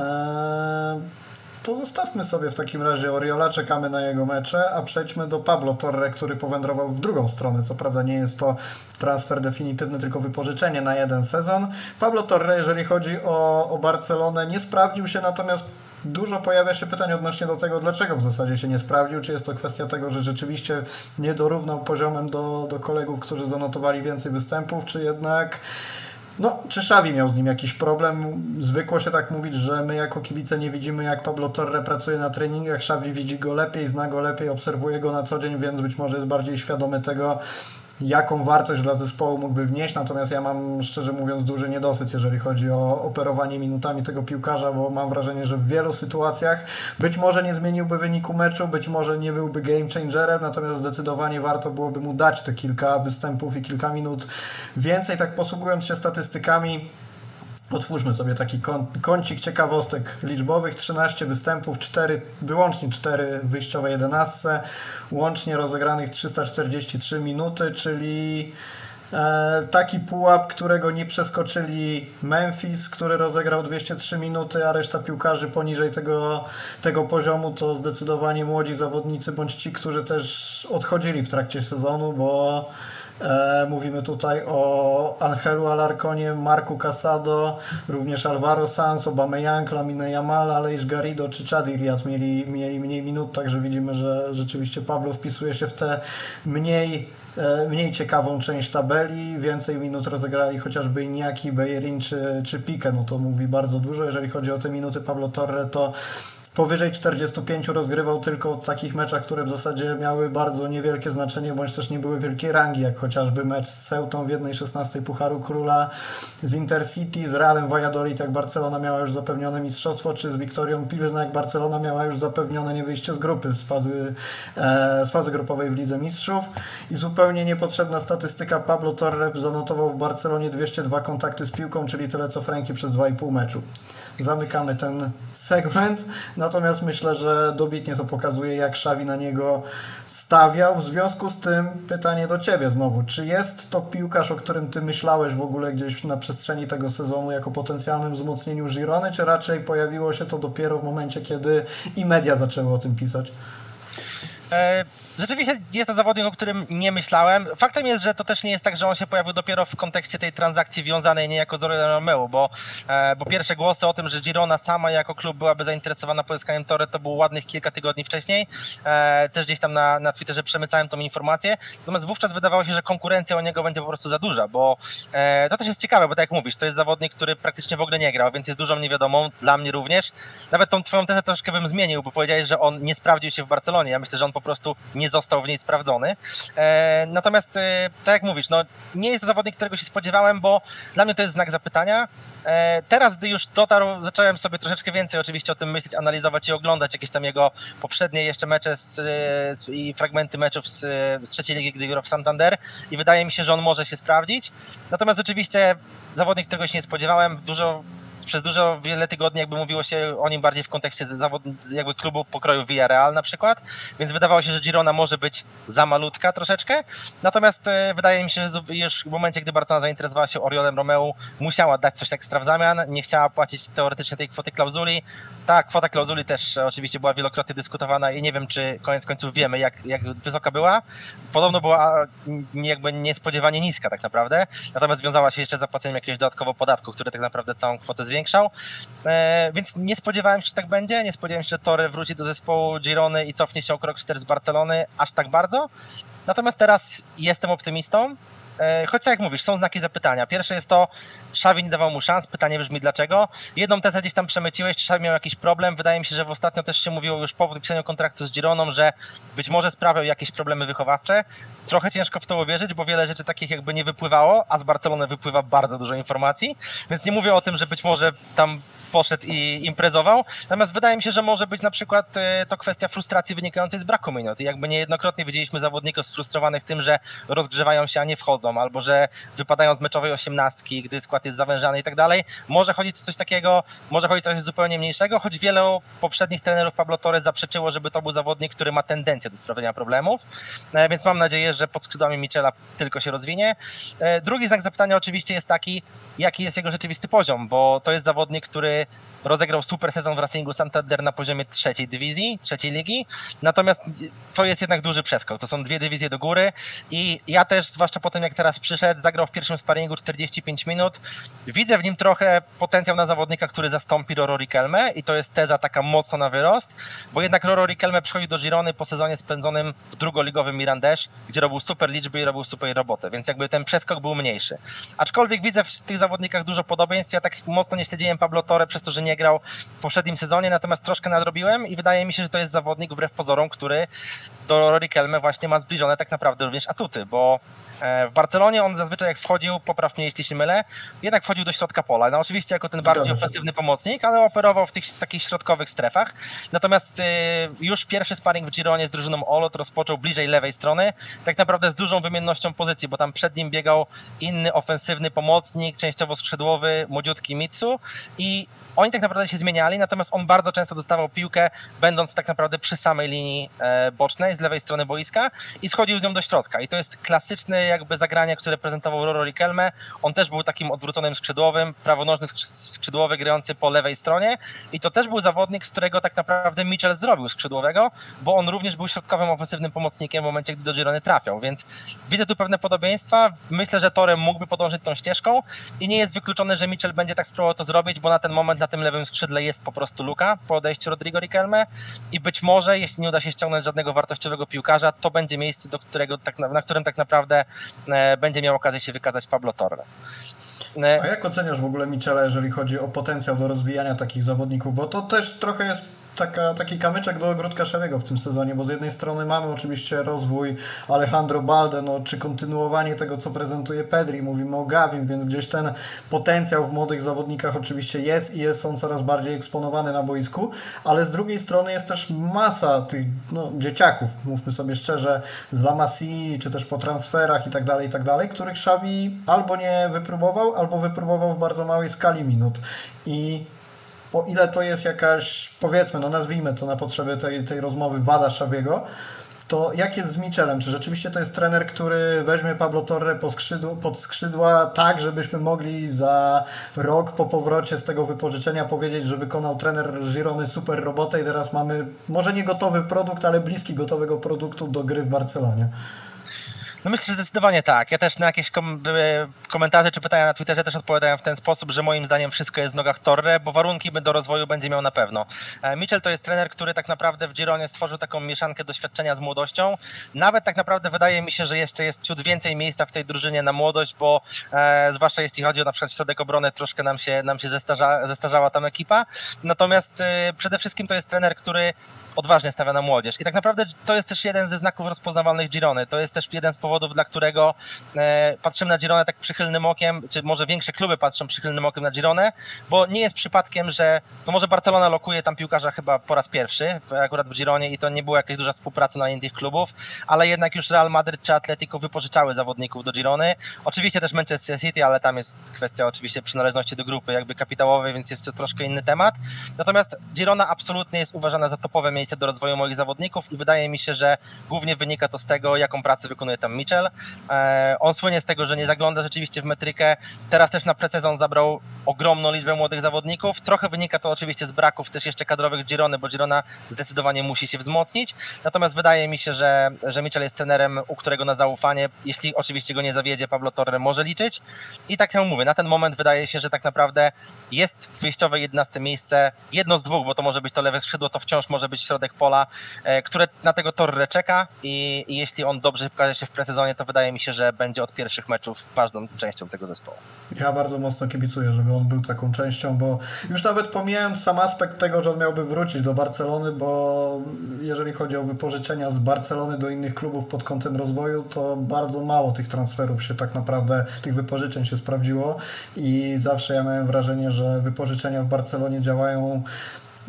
S1: to zostawmy sobie w takim razie Oriola, czekamy na jego mecze, a przejdźmy do Pablo Torre, który powędrował w drugą stronę. Co prawda nie jest to transfer definitywny, tylko wypożyczenie na jeden sezon. Pablo Torre, jeżeli chodzi o, o Barcelonę, nie sprawdził się, natomiast dużo pojawia się pytań odnośnie do tego, dlaczego w zasadzie się nie sprawdził. Czy jest to kwestia tego, że rzeczywiście nie dorównał poziomem do, do kolegów, którzy zanotowali więcej występów, czy jednak. No, czy Xavi miał z nim jakiś problem? Zwykło się tak mówić, że my jako kibice nie widzimy, jak Pablo Torre pracuje na treningach. Xavi widzi go lepiej, zna go lepiej, obserwuje go na co dzień, więc być może jest bardziej świadomy tego, jaką wartość dla zespołu mógłby wnieść, natomiast ja mam szczerze mówiąc duży niedosyt, jeżeli chodzi o operowanie minutami tego piłkarza, bo mam wrażenie, że w wielu sytuacjach być może nie zmieniłby wyniku meczu, być może nie byłby game changerem, natomiast zdecydowanie warto byłoby mu dać te kilka występów i kilka minut więcej, tak posługując się statystykami Otwórzmy sobie taki kącik ciekawostek liczbowych. 13 występów, 4, wyłącznie 4 wyjściowe 11, łącznie rozegranych 343 minuty, czyli e, taki pułap, którego nie przeskoczyli Memphis, który rozegrał 203 minuty, a reszta piłkarzy poniżej tego, tego poziomu to zdecydowanie młodzi zawodnicy, bądź ci, którzy też odchodzili w trakcie sezonu, bo mówimy tutaj o Angelu Alarconie, Marku Casado, również Alvaro Sanz, Aubameyang, Lamine Yamal, Aleix Garrido czy Chadi Riyad mieli, mieli mniej minut, także widzimy, że rzeczywiście Pablo wpisuje się w te mniej e, mniej ciekawą część tabeli, więcej minut rozegrali chociażby Iniaki, Bejerin czy, czy Pique, no to mówi bardzo dużo, jeżeli chodzi o te minuty Pablo Torre, to powyżej 45 rozgrywał tylko w takich meczach, które w zasadzie miały bardzo niewielkie znaczenie, bądź też nie były wielkiej rangi, jak chociażby mecz z Ceutą w jednej 16 Pucharu Króla, z Intercity, z Realem Valladolid, jak Barcelona miała już zapewnione mistrzostwo, czy z Wiktorią Pilsna, jak Barcelona miała już zapewnione nie wyjście z grupy, z fazy, e, z fazy grupowej w Lidze Mistrzów. I zupełnie niepotrzebna statystyka Pablo Torre zanotował w Barcelonie 202 kontakty z piłką, czyli tyle co Franki przez 2,5 meczu. Zamykamy ten segment. Natomiast myślę, że dobitnie to pokazuje, jak Szawi na niego stawiał. W związku z tym pytanie do Ciebie znowu. Czy jest to piłkarz, o którym Ty myślałeś w ogóle gdzieś na przestrzeni tego sezonu jako potencjalnym wzmocnieniu Girony, czy raczej pojawiło się to dopiero w momencie, kiedy i media zaczęły o tym pisać?
S2: E, rzeczywiście jest to zawodnik, o którym nie myślałem. Faktem jest, że to też nie jest tak, że on się pojawił dopiero w kontekście tej transakcji wiązanej niejako z Orlem Romeo, bo, e, bo pierwsze głosy o tym, że Girona sama jako klub byłaby zainteresowana pozyskaniem Torre, to było ładnych kilka tygodni wcześniej. E, też gdzieś tam na, na Twitterze przemycałem tą informację. Natomiast wówczas wydawało się, że konkurencja o niego będzie po prostu za duża, bo to też jest ciekawe, bo tak jak mówisz, to jest zawodnik, który praktycznie w ogóle nie grał, więc jest dużą niewiadomą, dla mnie również. Nawet tą twoją tezę troszkę bym zmienił, bo powiedziałeś, że on nie sprawdził się w Barcelonie. Ja myślę, że on po prostu nie został w niej sprawdzony. E, natomiast, e, tak jak mówisz, no, nie jest to zawodnik, którego się spodziewałem, bo dla mnie to jest znak zapytania. E, teraz, gdy już dotarł, zacząłem sobie troszeczkę więcej oczywiście o tym myśleć, analizować i oglądać jakieś tam jego poprzednie jeszcze mecze z, z, i fragmenty meczów z, z trzeciej ligi, gdy grał w Santander i wydaje mi się, że on może się sprawdzić. Natomiast oczywiście zawodnik, którego się nie spodziewałem, dużo przez dużo, wiele tygodni jakby mówiło się o nim bardziej w kontekście zawod, jakby klubu pokroju Villarreal na przykład, więc wydawało się, że Girona może być za malutka troszeczkę, natomiast e, wydaje mi się, że już w momencie, gdy Barcelona zainteresowała się Oriolem Romeu, musiała dać coś ekstra w zamian, nie chciała płacić teoretycznie tej kwoty klauzuli. Ta kwota klauzuli też oczywiście była wielokrotnie dyskutowana i nie wiem, czy koniec końców wiemy, jak, jak wysoka była. Podobno była jakby niespodziewanie niska tak naprawdę, natomiast wiązała się jeszcze z zapłaceniem jakiegoś dodatkowego podatku, który tak naprawdę całą kwotę zwiększał. E, więc nie spodziewałem się, że tak będzie. Nie spodziewałem się, że Torre wróci do zespołu Girony i cofnie się o krok wstecz z Barcelony aż tak bardzo. Natomiast teraz jestem optymistą. E, choć tak jak mówisz, są znaki zapytania. Pierwsze jest to, Szawi nie dawał mu szans, pytanie brzmi dlaczego. Jedną tezę gdzieś tam przemyciłeś, czy Szawi miał jakiś problem. Wydaje mi się, że w ostatnio też się mówiło już po podpisaniu kontraktu z Gironą, że być może sprawiał jakieś problemy wychowawcze. Trochę ciężko w to uwierzyć, bo wiele rzeczy takich jakby nie wypływało, a z Barcelony wypływa bardzo dużo informacji, więc nie mówię o tym, że być może tam poszedł i imprezował. Natomiast wydaje mi się, że może być na przykład e, to kwestia frustracji wynikającej z braku minut. Jakby niejednokrotnie widzieliśmy zawodników sfrustrowanych tym, że rozgrzewają się, a nie wchodzą, albo że wypadają z meczowej osiemnastki, gdy skład jest zawężany i tak dalej. Może chodzić coś takiego, może chodzić coś zupełnie mniejszego, choć wielu poprzednich trenerów Pablo Torres zaprzeczyło, żeby to był zawodnik, który ma tendencję do sprawiania problemów. E, więc mam nadzieję, że pod skrzydłami Michela tylko się rozwinie. E, drugi znak zapytania oczywiście jest taki, jaki jest jego rzeczywisty poziom, bo to jest zawodnik, który rozegrał super sezon w Racingu Santander na poziomie trzeciej dywizji, trzeciej ligi, natomiast to jest jednak duży przeskok, to są dwie dywizje do góry i ja też, zwłaszcza po tym jak teraz przyszedł, zagrał w pierwszym sparingu 45 minut, widzę w nim trochę potencjał na zawodnika, który zastąpi Roro Riquelme i to jest teza taka mocno na wyrost, bo jednak Roro Riquelme przychodzi do Girony po sezonie spędzonym w drugoligowym Mirandesz, gdzie robił super liczby i robił super robotę, więc jakby ten przeskok był mniejszy. Aczkolwiek widzę w tych zawodnikach dużo podobieństw, ja tak mocno nie śledziłem Pablo Przez to, że nie grał w poprzednim sezonie, natomiast troszkę nadrobiłem i wydaje mi się, że to jest zawodnik wbrew pozorom, który do Rory Kelme właśnie ma zbliżone tak naprawdę również atuty, bo e, w Barcelonie on zazwyczaj jak wchodził, popraw mnie jeśli się mylę, jednak wchodził do środka pola. No oczywiście jako ten bardziej ofensywny pomocnik, ale operował w tych takich środkowych strefach. Natomiast e, już pierwszy sparring w Gironie z drużyną Olot rozpoczął bliżej lewej strony, tak naprawdę z dużą wymiennością pozycji, bo tam przed nim biegał inny ofensywny pomocnik, częściowo skrzydłowy, młodziutki Mitsu i oni tak naprawdę się zmieniali, natomiast on bardzo często dostawał piłkę, będąc tak naprawdę przy samej linii e, bocznej, z lewej strony boiska i schodził z nią do środka. I to jest klasyczne jakby zagranie, które prezentował Roro Riquelme. On też był takim odwróconym skrzydłowym, prawonożny skrzydłowy grający po lewej stronie i to też był zawodnik, z którego tak naprawdę Mitchell zrobił skrzydłowego, bo on również był środkowym ofensywnym pomocnikiem w momencie, gdy do Girony trafiał, więc widzę tu pewne podobieństwa. Myślę, że Torem mógłby podążyć tą ścieżką i nie jest wykluczone, że Mitchell będzie tak spróbował to zrobić, bo na ten moment na tym lewym skrzydle jest po prostu luka po odejściu Rodrigo Riquelme i być może, jeśli nie uda się ściągnąć żadnego wartościowego piłkarza, to będzie miejsce, do którego tak, na którym tak naprawdę e, będzie miał okazję się wykazać Pablo Torre.
S1: E, A jak oceniasz w ogóle Michela, jeżeli chodzi o potencjał do rozwijania takich zawodników? Bo to też trochę jest taka, taki kamyczek do ogródka Szawiego w tym sezonie, bo z jednej strony mamy oczywiście rozwój Alejandro Balde, no, czy kontynuowanie tego, co prezentuje Pedri, mówimy o Gavim, więc gdzieś ten potencjał w młodych zawodnikach oczywiście jest i jest on coraz bardziej eksponowany na boisku, ale z drugiej strony jest też masa tych no, dzieciaków, mówmy sobie szczerze, z La Masie, czy też po transferach i tak dalej, i tak dalej, których Szawi albo nie wypróbował, albo wypróbował w bardzo małej skali minut. I o ile to jest jakaś, powiedzmy, no nazwijmy to na potrzeby tej, tej rozmowy wada Szabiego, to jak jest z Michelem? Czy rzeczywiście to jest trener, który weźmie Pablo Torre pod skrzydła, pod skrzydła tak, żebyśmy mogli za rok po powrocie z tego wypożyczenia powiedzieć, że wykonał trener Girony super robotę i teraz mamy może nie gotowy produkt, ale bliski gotowego produktu do gry w Barcelonie?
S2: No myślę, że zdecydowanie tak. Ja też na jakieś kom komentarze czy pytania na Twitterze też odpowiadałem w ten sposób, że moim zdaniem wszystko jest w nogach Torre, bo warunki do rozwoju będzie miał na pewno. E, Mitchell to jest trener, który tak naprawdę w Gironie stworzył taką mieszankę doświadczenia z młodością. Nawet tak naprawdę wydaje mi się, że jeszcze jest ciut więcej miejsca w tej drużynie na młodość, bo e, zwłaszcza jeśli chodzi o na przykład środek obrony, troszkę nam się, nam się zestarza, zestarzała tam ekipa. Natomiast e, przede wszystkim to jest trener, który odważnie stawia na młodzież. I tak naprawdę to jest też jeden ze znaków rozpoznawalnych Girony. To jest też jeden z powodów, dla którego e, patrzymy na Gironę tak przychylnym okiem, czy może większe kluby patrzą przychylnym okiem na Gironę, bo nie jest przypadkiem, że no może Barcelona lokuje tam piłkarza chyba po raz pierwszy, akurat w Gironie i to nie była jakaś duża współpraca na innych klubów, ale jednak już Real Madrid czy Atletico wypożyczały zawodników do Girony. Oczywiście też Manchester City, ale tam jest kwestia oczywiście przynależności do grupy jakby kapitałowej, więc jest to troszkę inny temat. Natomiast Girona absolutnie jest uważana za topowe miejsce do rozwoju moich zawodników i wydaje mi się, że głównie wynika to z tego, jaką pracę wykonuje tam Mitchell. E, on słynie z tego, że nie zagląda rzeczywiście w metrykę. Teraz też na presezon zabrał ogromną liczbę młodych zawodników. Trochę wynika to oczywiście z braków też jeszcze kadrowych Girony, bo Girona zdecydowanie musi się wzmocnić. Natomiast wydaje mi się, że, że Mitchell jest trenerem, u którego na zaufanie, jeśli oczywiście go nie zawiedzie, Pablo Torre może liczyć. I tak jak mówię, na ten moment wydaje się, że tak naprawdę jest wyjściowe 11 miejsce, jedno z dwóch, bo to może być to lewe skrzydło, to wciąż może być środek pola, e, które na tego Torre czeka i, i jeśli on dobrze pokaże się w presezonie, to wydaje mi się, że będzie od pierwszych meczów ważną częścią tego zespołu.
S1: Ja bardzo mocno kibicuję, żeby on był taką częścią, bo już nawet pomijając sam aspekt tego, że on miałby wrócić do Barcelony, bo jeżeli chodzi o wypożyczenia z Barcelony do innych klubów pod kątem rozwoju, to bardzo mało tych transferów się tak naprawdę, tych wypożyczeń się sprawdziło i zawsze ja miałem wrażenie, że wypożyczenia w Barcelonie działają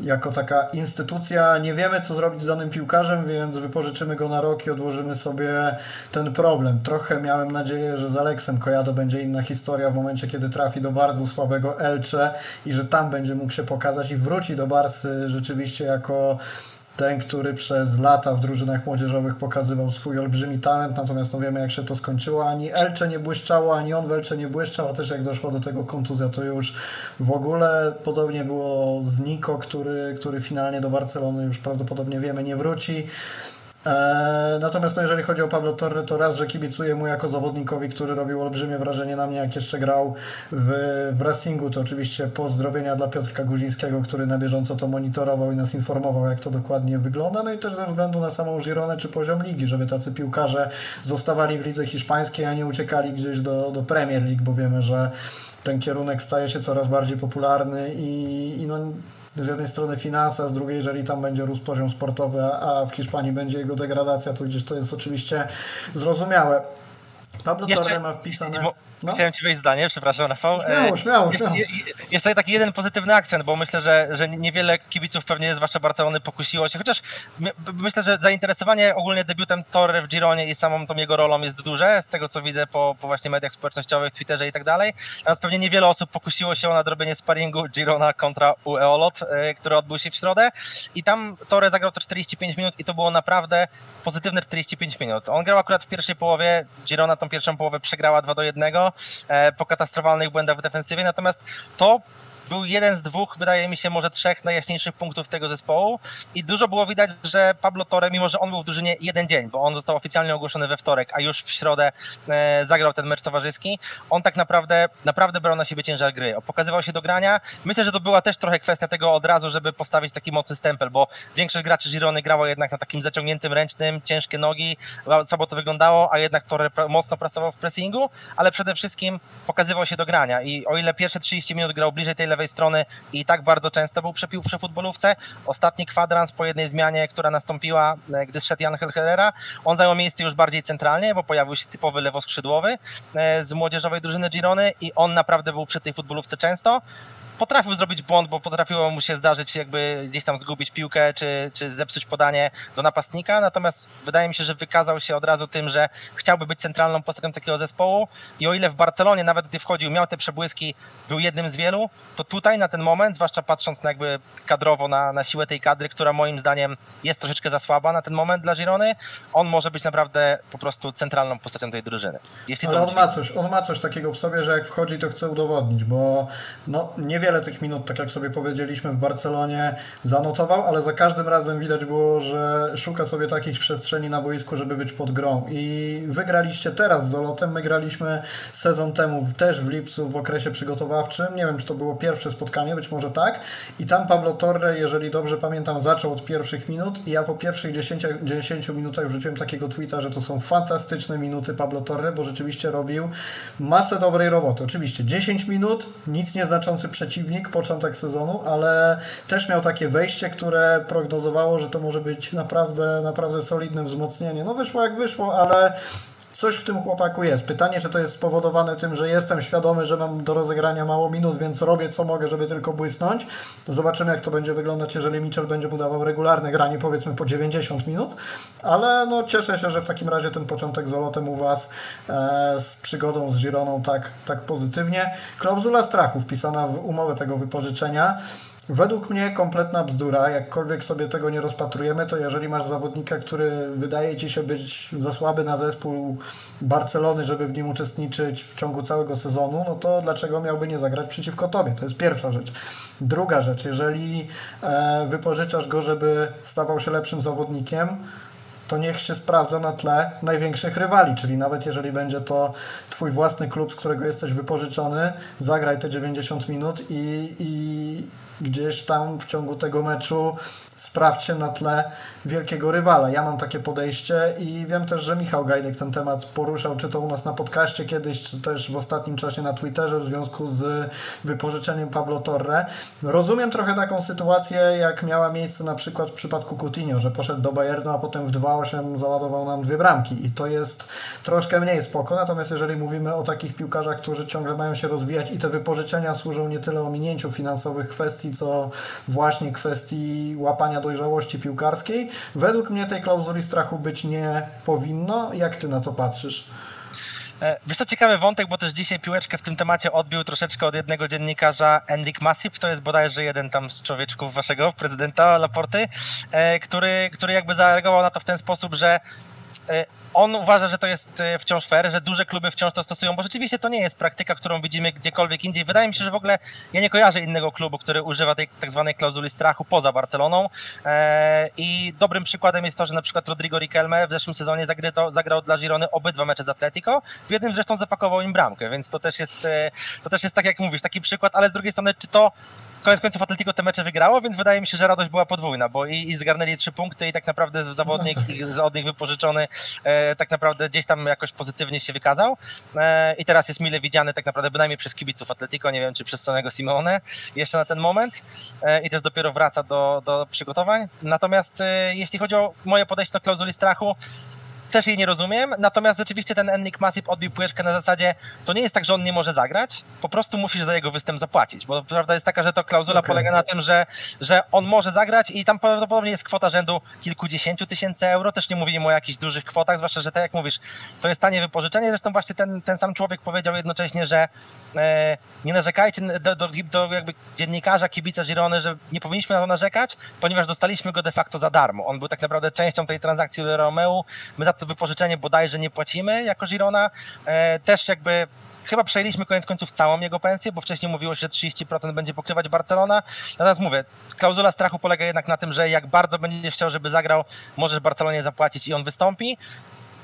S1: jako taka instytucja nie wiemy, co zrobić z danym piłkarzem, więc wypożyczymy go na rok i odłożymy sobie ten problem. Trochę miałem nadzieję, że z Aleksem Kojado będzie inna historia w momencie, kiedy trafi do bardzo słabego Elche i że tam będzie mógł się pokazać i wróci do Barsy rzeczywiście jako ten, który przez lata w drużynach młodzieżowych pokazywał swój olbrzymi talent, natomiast no wiemy jak się to skończyło, ani Elcze nie błyszczało, ani on w Elcze nie błyszczał, a też jak doszło do tego kontuzja, to już w ogóle podobnie było z Niko, który, który finalnie do Barcelony już prawdopodobnie wiemy nie wróci. E, natomiast no, jeżeli chodzi o Pablo Torre, to raz, że kibicuję mu jako zawodnikowi, który robił olbrzymie wrażenie na mnie, jak jeszcze grał w, w Racingu, to oczywiście pozdrowienia dla Piotrka Guzińskiego, który na bieżąco to monitorował i nas informował, jak to dokładnie wygląda, no i też ze względu na samą Gironę czy poziom ligi, żeby tacy piłkarze zostawali w lidze hiszpańskiej, a nie uciekali gdzieś do, do Premier League, bo wiemy, że ten kierunek staje się coraz bardziej popularny i, i no, z jednej strony finanse, a z drugiej, jeżeli tam będzie rósł poziom sportowy, a w Hiszpanii będzie jego degradacja, to gdzieś to jest oczywiście zrozumiałe. Pablo Torre ma wpisane...
S2: No? Chciałem ci wejść zdanie, przepraszam Rafał.
S1: Śmiało, e, śmiało,
S2: śmiało. Jeszcze taki jeden pozytywny akcent, bo myślę, że, że niewiele kibiców pewnie zwłaszcza Barcelony pokusiło się, chociaż my, myślę, że zainteresowanie ogólnie debiutem Torre w Gironie i samą tą jego rolą jest duże, z tego co widzę po, po właśnie mediach społecznościowych, Twitterze i tak dalej. Natomiast pewnie niewiele osób pokusiło się o nadrobienie sparingu Girona kontra Ueolot, e, który odbył się w środę i tam Torre zagrał to 45 minut i to było naprawdę pozytywne 45 minut. On grał akurat w pierwszej połowie, Girona tą pierwszą połowę przegrała 2 do 1, E, po katastrofalnych błędach w defensywie, natomiast to był jeden z dwóch, wydaje mi się, może trzech najjaśniejszych punktów tego zespołu. I dużo było widać, że Pablo Torre, mimo że on był w drużynie jeden dzień, bo on został oficjalnie ogłoszony we wtorek, a już w środę e, zagrał ten mecz towarzyski, on tak naprawdę naprawdę brał na siebie ciężar gry, pokazywał się do grania. Myślę, że to była też trochę kwestia tego od razu, żeby postawić taki mocny stempel, bo większość graczy Girony grała jednak na takim zaciągniętym ręcznym, ciężkie nogi, słabo to wyglądało, a jednak Torre mocno pracował w pressingu, ale przede wszystkim pokazywał się do grania. I o ile pierwsze 30 minut grał bliżej tej lewej strony i tak bardzo często był przepił przy futbolówce. Ostatni kwadrans po jednej zmianie, która nastąpiła, e, gdy zszedł Jan Helherera, on zajął miejsce już bardziej centralnie, bo pojawił się typowy lewoskrzydłowy e, z młodzieżowej drużyny Girony i on naprawdę był przy tej futbolówce często potrafił zrobić błąd, bo potrafiło mu się zdarzyć jakby gdzieś tam zgubić piłkę, czy, czy zepsuć podanie do napastnika, natomiast wydaje mi się, że wykazał się od razu tym, że chciałby być centralną postacią takiego zespołu i o ile w Barcelonie nawet gdy wchodził, miał te przebłyski, był jednym z wielu, to tutaj na ten moment, zwłaszcza patrząc na jakby kadrowo na, na siłę tej kadry, która moim zdaniem jest troszeczkę za słaba na ten moment dla Girony, on może być naprawdę po prostu centralną postacią tej drużyny.
S1: Jeśli Ale on ma, coś, on ma coś takiego w sobie, że jak wchodzi, to chce udowodnić, bo no, nie niewiele tych minut, tak jak sobie powiedzieliśmy, w Barcelonie zanotował, ale za każdym razem widać było, że szuka sobie takich przestrzeni na boisku, żeby być pod grą. I wygraliście teraz z Zolotem, my graliśmy sezon temu też w lipcu w okresie przygotowawczym. Nie wiem, czy to było pierwsze spotkanie, być może tak. I tam Pablo Torre, jeżeli dobrze pamiętam, zaczął od pierwszych minut i ja po pierwszych 10, 10 minutach wrzuciłem takiego tweeta, że to są fantastyczne minuty Pablo Torre, bo rzeczywiście robił masę dobrej roboty. Oczywiście 10 minut, nic nieznaczący przeciwnik, początek sezonu, ale też miał takie wejście, które prognozowało, że to może być naprawdę, naprawdę solidne wzmocnienie. No wyszło jak wyszło, ale coś w tym chłopaku jest. Pytanie, czy to jest spowodowane tym, że jestem świadomy, że mam do rozegrania mało minut, więc robię co mogę, żeby tylko błysnąć. Zobaczymy, jak to będzie wyglądać, jeżeli Mitchell będzie mu dawał regularne granie, powiedzmy po 90 minut. Ale no, cieszę się, że w takim razie ten początek z Olotem u Was e, z przygodą z Gironą tak, tak pozytywnie. Klauzula strachu wpisana w umowę tego wypożyczenia. Według mnie kompletna bzdura, jakkolwiek sobie tego nie rozpatrujemy, to jeżeli masz zawodnika, który wydaje Ci się być za słaby na zespół Barcelony, żeby w nim uczestniczyć w ciągu całego sezonu, no to dlaczego miałby nie zagrać przeciwko Tobie? To jest pierwsza rzecz. Druga rzecz, jeżeli e, wypożyczasz go, żeby stawał się lepszym zawodnikiem, to niech się sprawdza na tle największych rywali, czyli nawet jeżeli będzie to Twój własny klub, z którego jesteś wypożyczony, zagraj te 90 minut i, i gdzieś tam w ciągu tego meczu. Sprawdź się na tle wielkiego rywala. Ja mam takie podejście i wiem też, że Michał Gajdek ten temat poruszał, czy to u nas na podcaście kiedyś, czy też w ostatnim czasie na Twitterze w związku z wypożyczeniem Pablo Torre. Rozumiem trochę taką sytuację, jak miała miejsce na przykład w przypadku Coutinho, że poszedł do Bayernu, a potem w 2-8 załadował nam dwie bramki i to jest troszkę mniej spoko, natomiast jeżeli mówimy o takich piłkarzach, którzy ciągle mają się rozwijać i te wypożyczenia służą nie tyle ominięciu finansowych kwestii, co właśnie kwestii łapania dojrzałości piłkarskiej, według mnie tej klauzuli strachu być nie powinno. Jak ty na to patrzysz?
S2: E, wiesz co, ciekawy wątek, bo też dzisiaj piłeczkę w tym temacie odbił troszeczkę od jednego dziennikarza, Enric Masip, to jest bodajże jeden tam z człowieczków waszego prezydenta Laporty, e, który, który jakby zareagował na to w ten sposób, że e, on uważa, że to jest e, wciąż fair, że duże kluby wciąż to stosują, bo rzeczywiście to nie jest praktyka, którą widzimy gdziekolwiek indziej. Wydaje mi się, że w ogóle ja nie kojarzę innego klubu, który używa tej tak zwanej klauzuli strachu poza Barceloną. E, I dobrym przykładem jest to, że na przykład Rodrigo Riquelme w zeszłym sezonie zagrał, dla Girony obydwa mecze z Atletico, w jednym zresztą zapakował im bramkę, więc to też jest, e, to też jest tak jak mówisz, taki przykład, ale z drugiej strony, czy to koniec końców Atletico te mecze wygrało, więc wydaje mi się, że radość była podwójna, bo i, i zgarnęli trzy punkty i tak naprawdę zawodnik no od nich wypożyczony e, tak naprawdę gdzieś tam jakoś pozytywnie się wykazał e, i teraz jest mile widziany tak naprawdę bynajmniej przez kibiców Atletico, nie wiem czy przez samego Simeone jeszcze na ten moment e, i też dopiero wraca do, do przygotowań. Natomiast e, jeśli chodzi o moje podejście do klauzuli strachu, też jej nie rozumiem, natomiast rzeczywiście ten Enric Masip odbił piłeczkę na zasadzie, to nie jest tak, że on nie może zagrać, po prostu musisz za jego występ zapłacić, bo prawda jest taka, że to klauzula okay. polega na tym, że, że on może zagrać i tam prawdopodobnie jest kwota rzędu kilkudziesięciu tysięcy euro, też nie mówimy o jakichś dużych kwotach, zwłaszcza, że tak jak mówisz, to jest tanie wypożyczenie, zresztą właśnie ten, ten sam człowiek powiedział jednocześnie, że e, nie narzekajcie do, do, do, jakby dziennikarza, kibica Girony, że nie powinniśmy na to narzekać, ponieważ dostaliśmy go de facto za darmo. On był tak naprawdę częścią tej transakcji Romeo, my za to wypożyczenie bodajże nie płacimy jako Girona. E, też jakby chyba przejęliśmy koniec końców całą jego pensję, bo wcześniej mówiło się, że 30% będzie pokrywać Barcelona. Natomiast mówię, klauzula strachu polega jednak na tym, że jak bardzo będziesz chciał, żeby zagrał, możesz Barcelonie zapłacić i on wystąpi.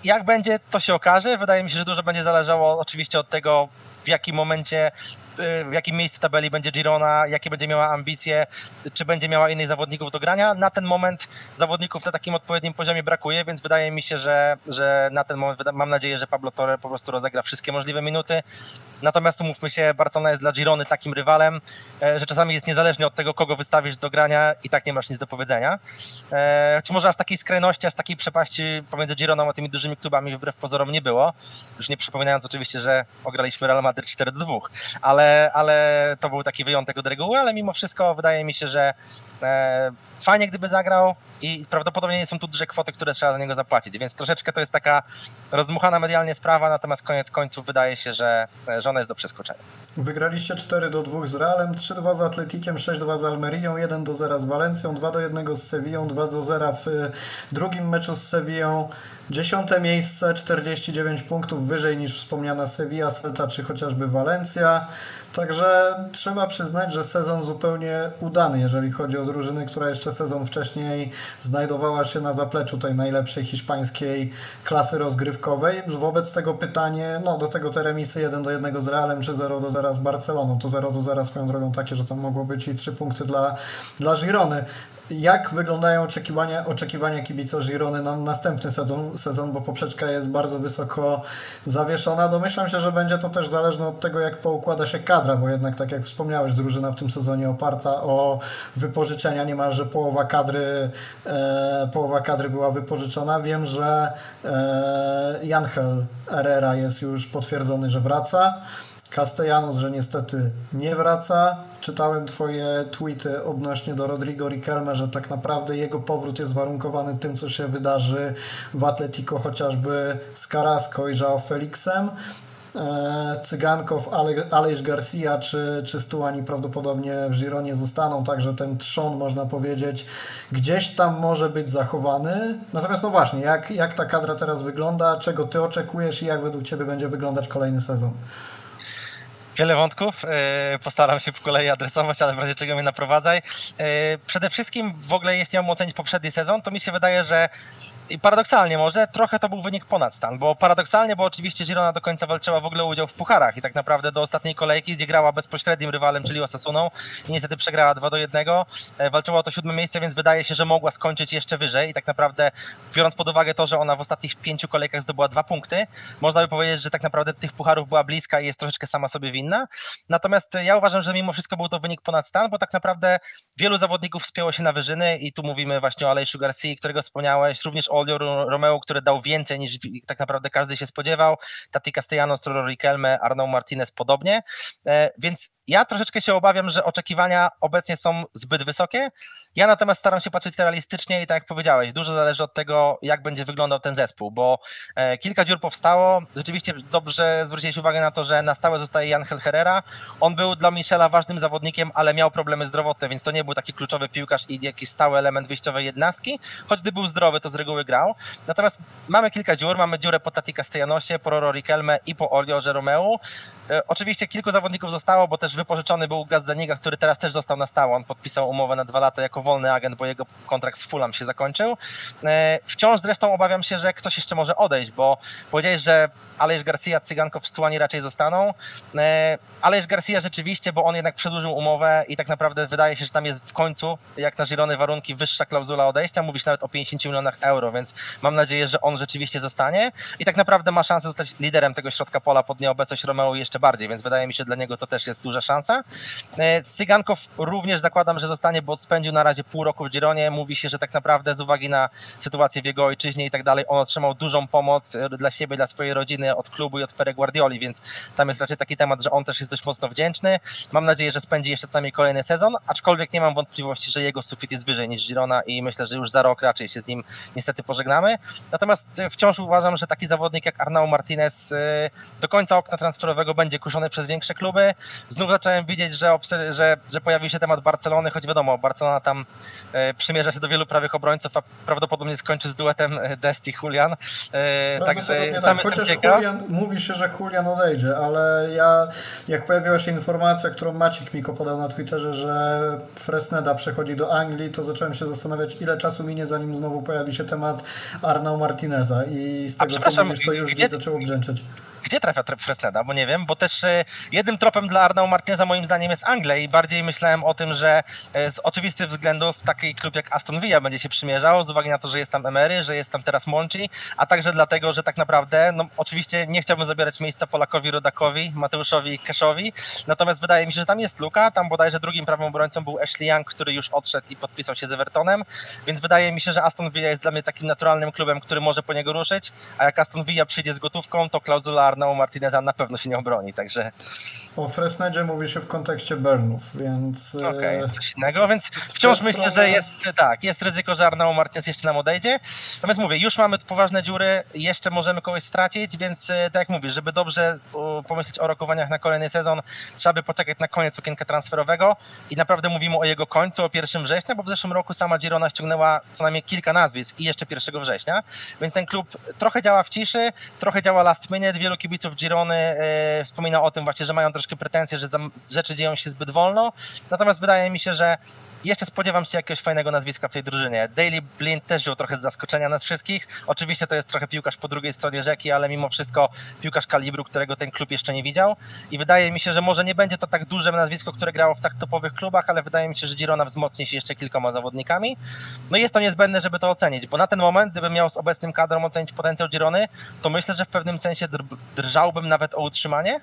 S2: Jak będzie, to się okaże. Wydaje mi się, że dużo będzie zależało oczywiście od tego, w jakim momencie Y, w jakim miejscu tabeli będzie Girona, jakie będzie miała ambicje, czy będzie miała innych zawodników do grania. Na ten moment zawodników na takim odpowiednim poziomie brakuje, więc wydaje mi się, że, że na ten moment mam nadzieję, że Pablo Torre po prostu rozegra wszystkie możliwe minuty. Natomiast umówmy się, Barcelona jest dla Girony takim rywalem, e, że czasami jest niezależnie od tego, kogo wystawisz do grania i tak nie masz nic do powiedzenia. E, czy może aż takiej skrajności, aż takiej przepaści pomiędzy Gironą a tymi dużymi klubami wbrew pozorom nie było. Już nie przypominając oczywiście, że ograliśmy Real Madrid 4 2, ale, ale to był taki wyjątek od reguły, ale mimo wszystko wydaje mi się, że e, fajnie gdyby zagrał i prawdopodobnie nie są tu duże kwoty, które trzeba za niego zapłacić, więc troszeczkę to jest taka rozdmuchana medialnie sprawa, natomiast koniec końców wydaje się, że, że ona jest do przeskoczenia.
S1: Wygraliście 4 do 2 z Realem, 3-2 z Atletikiem, 6-2 z Almerią, 1 do 0 z Walencją, 2 do 1 z Sewillą, 2 do 0 w drugim meczu z Sewillą. Dziesiąte miejsce, 49 punktów wyżej niż wspomniana Sevilla, Celta czy chociażby Valencia. Także trzeba przyznać, że sezon zupełnie udany, jeżeli chodzi o drużyny, która jeszcze sezon wcześniej znajdowała się na zapleczu tej najlepszej hiszpańskiej klasy rozgrywkowej. Wobec tego pytanie, no do tego te remisy 1 do 1 z Realem czy 0 do 0 z Barceloną. To 0 do 0 swoją drogą takie, że tam mogło być i 3 punkty dla, dla Girony. Jak wyglądają oczekiwania, oczekiwania kibica Girony na następny sezon, sezon, bo poprzeczka jest bardzo wysoko zawieszona. Domyślam się, że będzie to też zależne od tego, jak poukłada się kadra, bo jednak, tak jak wspomniałeś, drużyna w tym sezonie oparta o wypożyczenia, niemalże połowa kadry, e, połowa kadry była wypożyczona. Wiem, że e, Janhel Herrera jest już potwierdzony, że wraca. Castellanos, że niestety nie wraca. Czytałem Twoje tweety odnośnie do Rodrigo Riquelme, że tak naprawdę jego powrót jest warunkowany tym, co się wydarzy w Atletico chociażby z Carrasco i Joao Felixem. E, Cygankow, Alejś Garcia czy, czy Stuani prawdopodobnie w Gironie zostaną, także ten trzon można powiedzieć gdzieś tam może być zachowany. Natomiast no właśnie, jak, jak ta kadra teraz wygląda, czego Ty oczekujesz i jak według Ciebie będzie wyglądać kolejny sezon?
S2: Wiele wątków. E, postaram się po kolei adresować, ale w razie czego mnie naprowadzaj. E, przede wszystkim w ogóle, jeśli mam ocenić poprzedni sezon, to mi się wydaje, że i paradoksalnie może, trochę to był wynik ponad stan, bo paradoksalnie, bo oczywiście Girona do końca walczyła w ogóle udział w pucharach i tak naprawdę do ostatniej kolejki, gdzie grała bezpośrednim rywalem, czyli Osasuną i niestety przegrała 2 do 1, e, walczyła o to siódme miejsce, więc wydaje się, że mogła skończyć jeszcze wyżej i tak naprawdę biorąc pod uwagę to, że ona w ostatnich pięciu kolejkach zdobyła dwa punkty, można by powiedzieć, że tak naprawdę tych pucharów była bliska i jest troszeczkę sama sobie winna. Natomiast ja uważam, że mimo wszystko był to wynik ponad stan, bo tak naprawdę wielu zawodników wspięło się na wyżyny i tu mówimy właśnie o Alejszu Garcia, którego wspomniałeś, również o Olio Romeo, który dał więcej niż tak naprawdę każdy się spodziewał, Tati Castellanos, Roro Riquelme, Arnaud Martinez podobnie, e, więc ja troszeczkę się obawiam, że oczekiwania obecnie są zbyt wysokie. Ja natomiast staram się patrzeć realistycznie i tak jak powiedziałeś, dużo zależy od tego, jak będzie wyglądał ten zespół, bo e, kilka dziur powstało. Rzeczywiście dobrze zwróciłeś uwagę na to, że na stałe zostaje Jan Herrera. On był dla Michela ważnym zawodnikiem, ale miał problemy zdrowotne, więc to nie był taki kluczowy piłkarz i jakiś stały element wyjściowej jednostki. Choć gdy był zdrowy, to z reguły grał. Natomiast mamy kilka dziur. Mamy dziurę po Tati Castellanosie, po Roro Riquelme i po Oriorze Romeo. E, oczywiście kilku zawodników zostało, bo też wypożyczony był Gaz Zaniga, który teraz też został na stałe. On podpisał umowę na dwa lata jako wolny agent, bo jego kontrakt z Fulham się zakończył. E, wciąż zresztą obawiam się, że ktoś jeszcze może odejść, bo powiedziałeś, że Alejś Garcia, Cygankow, Stuani raczej zostaną. E, Alejś Garcia rzeczywiście, bo on jednak przedłużył umowę i tak naprawdę wydaje się, że tam jest w końcu, jak na zielone warunki, wyższa klauzula odejścia. Mówisz nawet o 50 milionach euro, więc mam nadzieję, że on rzeczywiście zostanie i tak naprawdę ma szansę zostać liderem tego środka pola pod nieobecność Romeo jeszcze bardziej, więc wydaje mi się, że dla niego to też jest duża szansa. E, Cygankow również zakładam, że zostanie, bo spędził na razie pół roku w Gironie. Mówi się, że tak naprawdę z uwagi na sytuację w jego ojczyźnie i tak dalej, on otrzymał dużą pomoc e, dla siebie, dla swojej rodziny od klubu i od Pere Guardioli, więc tam jest raczej taki temat, że on też jest dość mocno wdzięczny. Mam nadzieję, że spędzi jeszcze co najmniej kolejny sezon, aczkolwiek nie mam wątpliwości, że jego sufit jest wyżej niż Girona i myślę, że już za rok raczej się z nim niestety pożegnamy. Natomiast e, wciąż uważam, że taki zawodnik jak Arnau Martinez do końca okna transferowego będzie kuszony przez większe kluby. Znów zacząłem widzieć, że, że, że pojawił się temat Barcelony, choć wiadomo, Barcelona tam e, przymierza się do wielu prawych obrońców, a prawdopodobnie skończy z duetem e, Desti Julian. E, także sam
S1: tak. Chociaż Julian, mówi się, że Julian odejdzie, ale ja, jak pojawiła się informacja, którą Maciek Miko podał na Twitterze, że Fresneda przechodzi do Anglii, to zacząłem się zastanawiać, ile czasu minie, zanim znowu pojawi się temat Arnau Martineza i z tego, co mówisz, to już gdzie, zaczęło brzęczeć
S2: gdzie trafia Fresneda, bo nie wiem, bo też e, jednym tropem dla Arnau Martineza moim zdaniem jest Anglia i bardziej myślałem o tym, że e, z oczywistych względów taki klub jak Aston Villa będzie się przymierzał, z uwagi na to, że jest tam Emery, że jest tam teraz Monchi, a także dlatego, że tak naprawdę, no oczywiście nie chciałbym zabierać miejsca Polakowi, Rodakowi, Mateuszowi Keszowi, natomiast wydaje mi się, że tam jest luka, tam bodajże drugim prawym obrońcą był Ashley Young, który już odszedł i podpisał się z Evertonem, więc wydaje mi się, że Aston Villa jest dla mnie takim naturalnym klubem, który może po niego ruszyć, a jak Aston Villa przyjdzie z gotówką, to klauzula Arnau Arnau Martineza na pewno się nie obroni, także...
S1: O Fresnedzie mówi się w kontekście Burnów, więc...
S2: Okej, okay, coś innego, więc wciąż myślę, że jest tak, jest ryzyko, że Arnau Martinez jeszcze nam odejdzie. Natomiast mówię, już mamy poważne dziury, jeszcze możemy kogoś stracić, więc tak jak mówisz, żeby dobrze pomyśleć o rokowaniach na kolejny sezon, trzeba by poczekać na koniec okienka transferowego i naprawdę mówimy o jego końcu, o 1 września, bo w zeszłym roku sama Girona ściągnęła co najmniej kilka nazwisk i jeszcze 1 września, więc ten klub trochę działa w ciszy, trochę działa last minute, wielu kibiców Girony e, wspomina o tym właśnie, że mają troszkę pretensje, że rzeczy dzieją się zbyt wolno, natomiast wydaje mi się, że jeszcze spodziewam się jakiegoś fajnego nazwiska w tej drużynie. Daily Blind też wziął trochę z zaskoczenia nas wszystkich. Oczywiście to jest trochę piłkarz po drugiej stronie rzeki, ale mimo wszystko piłkarz kalibru, którego ten klub jeszcze nie widział. I wydaje mi się, że może nie będzie to tak duże nazwisko, które grało w tak topowych klubach, ale wydaje mi się, że Girona wzmocni się jeszcze kilkoma zawodnikami. No i jest to niezbędne, żeby to ocenić, bo na ten moment, gdybym miał z obecnym kadrem ocenić potencjał Girony, to myślę, że w pewnym sensie drżałbym nawet o utrzymanie.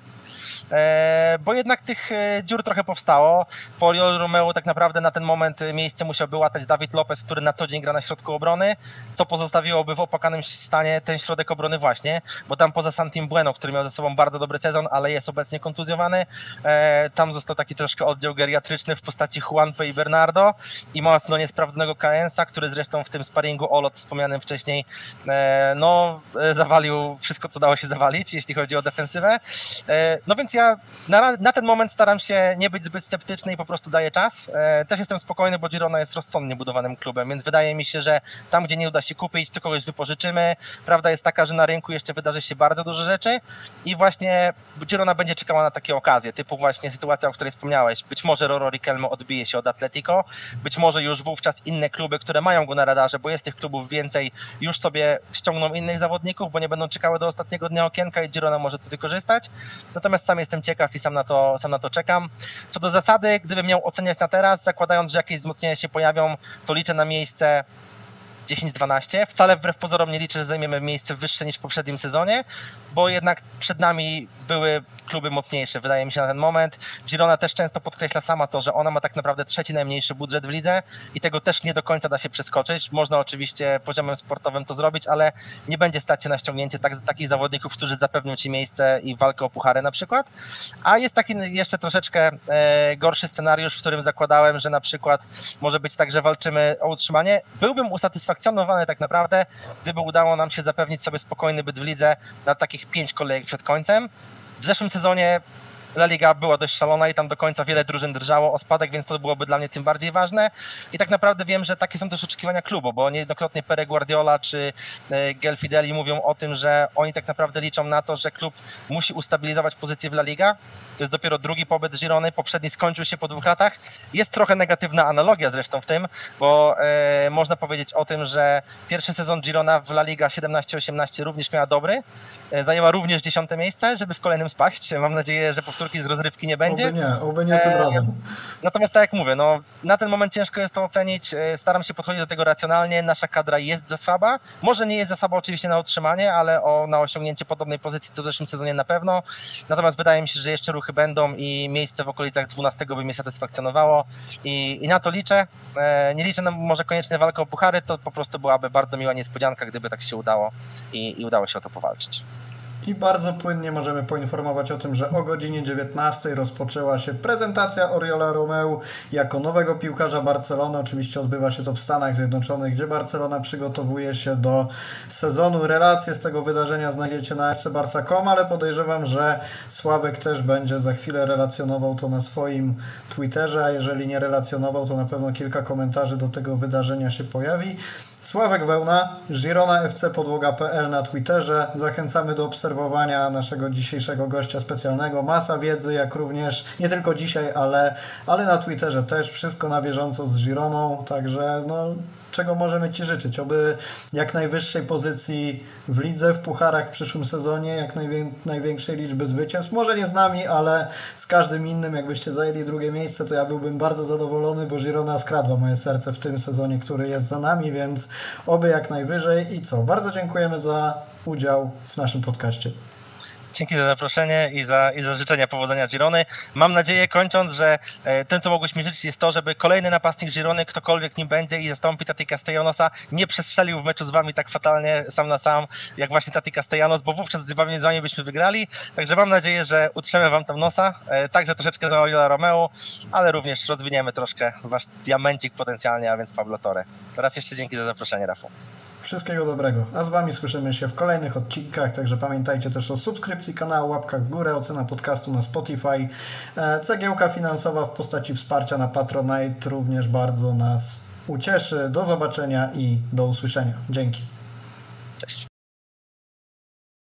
S2: E, bo jednak tych e, dziur trochę powstało. Po Oriol Romeo tak naprawdę na ten moment miejsce musiałby łatać Dawid Lopez, który na co dzień gra na środku obrony, co pozostawiłoby w opłakanym stanie ten środek obrony właśnie, bo tam poza Santim Bueno, który miał ze sobą bardzo dobry sezon, ale jest obecnie kontuzjowany, e, tam został taki troszkę oddział geriatryczny w postaci Juanpe i Bernardo i mocno niesprawdzonego Kaensa, który zresztą w tym sparingu Olot wspomnianym wcześniej no zawalił wszystko, co dało się zawalić, jeśli chodzi o defensywę. No więc ja na, na, ten moment staram się nie być zbyt sceptyczny i po prostu daję czas. E, też jestem spokojny, bo Girona jest rozsądnie budowanym klubem, więc wydaje mi się, że tam, gdzie nie uda się kupić, to kogoś wypożyczymy. Prawda jest taka, że na rynku jeszcze wydarzy się bardzo dużo rzeczy i właśnie Girona będzie czekała na takie okazje, typu właśnie sytuacja, o której wspomniałeś. Być może Roro Riquelme odbije się od Atletico, być może już wówczas inne kluby, które mają go na radarze, bo jest tych klubów więcej, już sobie ściągną innych zawodników, bo nie będą czekały do ostatniego dnia okienka i Girona może to wykorzystać. Natomiast sam jestem ciekaw i sam na to, sam na to czekam. Co do zasady, gdybym miał oceniać na teraz, zakładając, że jakieś wzmocnienia się pojawią, to liczę na miejsce 10-12. Wcale wbrew pozorom nie liczę, że zajmiemy miejsce wyższe niż w poprzednim sezonie, bo jednak przed nami były kluby mocniejsze, wydaje mi się na ten moment. Girona też często podkreśla sama to, że ona ma tak naprawdę trzeci najmniejszy budżet w lidze i tego też nie do końca da się przeskoczyć. Można oczywiście poziomem sportowym to zrobić, ale nie będzie stać się na ściągnięcie tak, takich zawodników, którzy zapewnią ci miejsce i walkę o puchary na przykład. A jest taki jeszcze troszeczkę e, gorszy scenariusz, w którym zakładałem, że na przykład może być tak, że walczymy o utrzymanie. Byłbym usatysfakcjonowany tak naprawdę, gdyby udało nam się zapewnić sobie spokojny byt w lidze na takich pięć kolejek przed końcem. W zeszłym sezonie La Liga była dość szalona i tam do końca wiele drużyn drżało o spadek, więc to byłoby dla mnie tym bardziej ważne. I tak naprawdę wiem, że takie są też oczekiwania klubu, bo niejednokrotnie Pere Guardiola czy e, Gel Fideli mówią o tym, że oni tak naprawdę liczą na to, że klub musi ustabilizować pozycję w La Liga. To jest dopiero drugi pobyt Girony, poprzedni skończył się po dwóch latach. Jest trochę negatywna analogia zresztą w tym, bo e, można powiedzieć o tym, że pierwszy sezon Girona w La Liga 17-18 również miała dobry, e, zajęła również dziesiąte miejsce, żeby w kolejnym spaść. Mam nadzieję, że powtórki z rozrywki nie będzie.
S1: Oby nie, oby nie tym e, razem.
S2: Natomiast tak jak mówię, no, na ten moment ciężko jest to ocenić. E, staram się podchodzić do tego racjonalnie. Nasza kadra jest za słaba. Może nie jest za słaba oczywiście na utrzymanie, ale o, na osiągnięcie podobnej pozycji co w zeszłym sezonie na pewno. Natomiast wydaje mi się, że jeszcze ruchy będą i miejsce w okolicach 12 by mnie satysfakcjonowało i, i na to liczę. E, nie liczę na może koniecznie walkę o puchary, to po prostu byłaby bardzo miła niespodzianka, gdyby tak się udało i, i udało się o to powalczyć.
S1: I bardzo płynnie możemy poinformować o tym, że o godzinie 19 rozpoczęła się prezentacja Oriola Romeu jako nowego piłkarza Barcelony. Oczywiście odbywa się to w Stanach Zjednoczonych, gdzie Barcelona przygotowuje się do sezonu. Relacje z tego wydarzenia znajdziecie na fcbarsa.com, ale podejrzewam, że Sławek też będzie za chwilę relacjonował to na swoim Twitterze, a jeżeli nie relacjonował, to na pewno kilka komentarzy do tego wydarzenia się pojawi. Sławek Wełna, Girona FC Podłoga.pl na Twitterze. Zachęcamy do obserwowania naszego dzisiejszego gościa specjalnego. Masa wiedzy, jak również nie tylko dzisiaj, ale, ale na Twitterze też. Wszystko na bieżąco z Gironą, także no, czego możemy Ci życzyć? Oby jak najwyższej pozycji w lidze, w pucharach w przyszłym sezonie, jak najwię największej liczby zwycięstw. Może nie z nami, ale z każdym innym, jakbyście zajęli drugie miejsce, to ja byłbym bardzo zadowolony, bo Girona skradła moje serce w tym sezonie, który jest za nami, więc oby jak najwyżej. I co? Bardzo dziękujemy za udział w naszym podcaście.
S2: Dzięki za zaproszenie i za, i za życzenia powodzenia Girony. Mam nadzieję, kończąc, że e, tym, co mogłeś mi życzyć, jest to, żeby kolejny napastnik Girony, ktokolwiek nim będzie i zastąpi Tati Castellaноsa, nie przestrzelił w meczu z wami tak fatalnie, sam na sam, jak właśnie Tati Castellanos, bo wówczas z wami, z wami byśmy wygrali. Także mam nadzieję, że utrzemy wam tam nosa, e, także troszeczkę za Oriola Romeo, ale również rozwiniemy troszkę wasz diamencik potencjalnie, a więc Pablo Torre. Raz jeszcze dzięki za zaproszenie, Rafał.
S1: Wszystkiego dobrego. A z Wami słyszymy się w kolejnych odcinkach, także pamiętajcie też o subskrypcji kanału, łapkach w górę, ocena podcastu na Spotify. E, Cegiełka finansowa w postaci wsparcia na Patronite również bardzo nas ucieszy. Do zobaczenia i do usłyszenia. Dzięki.
S2: Cześć.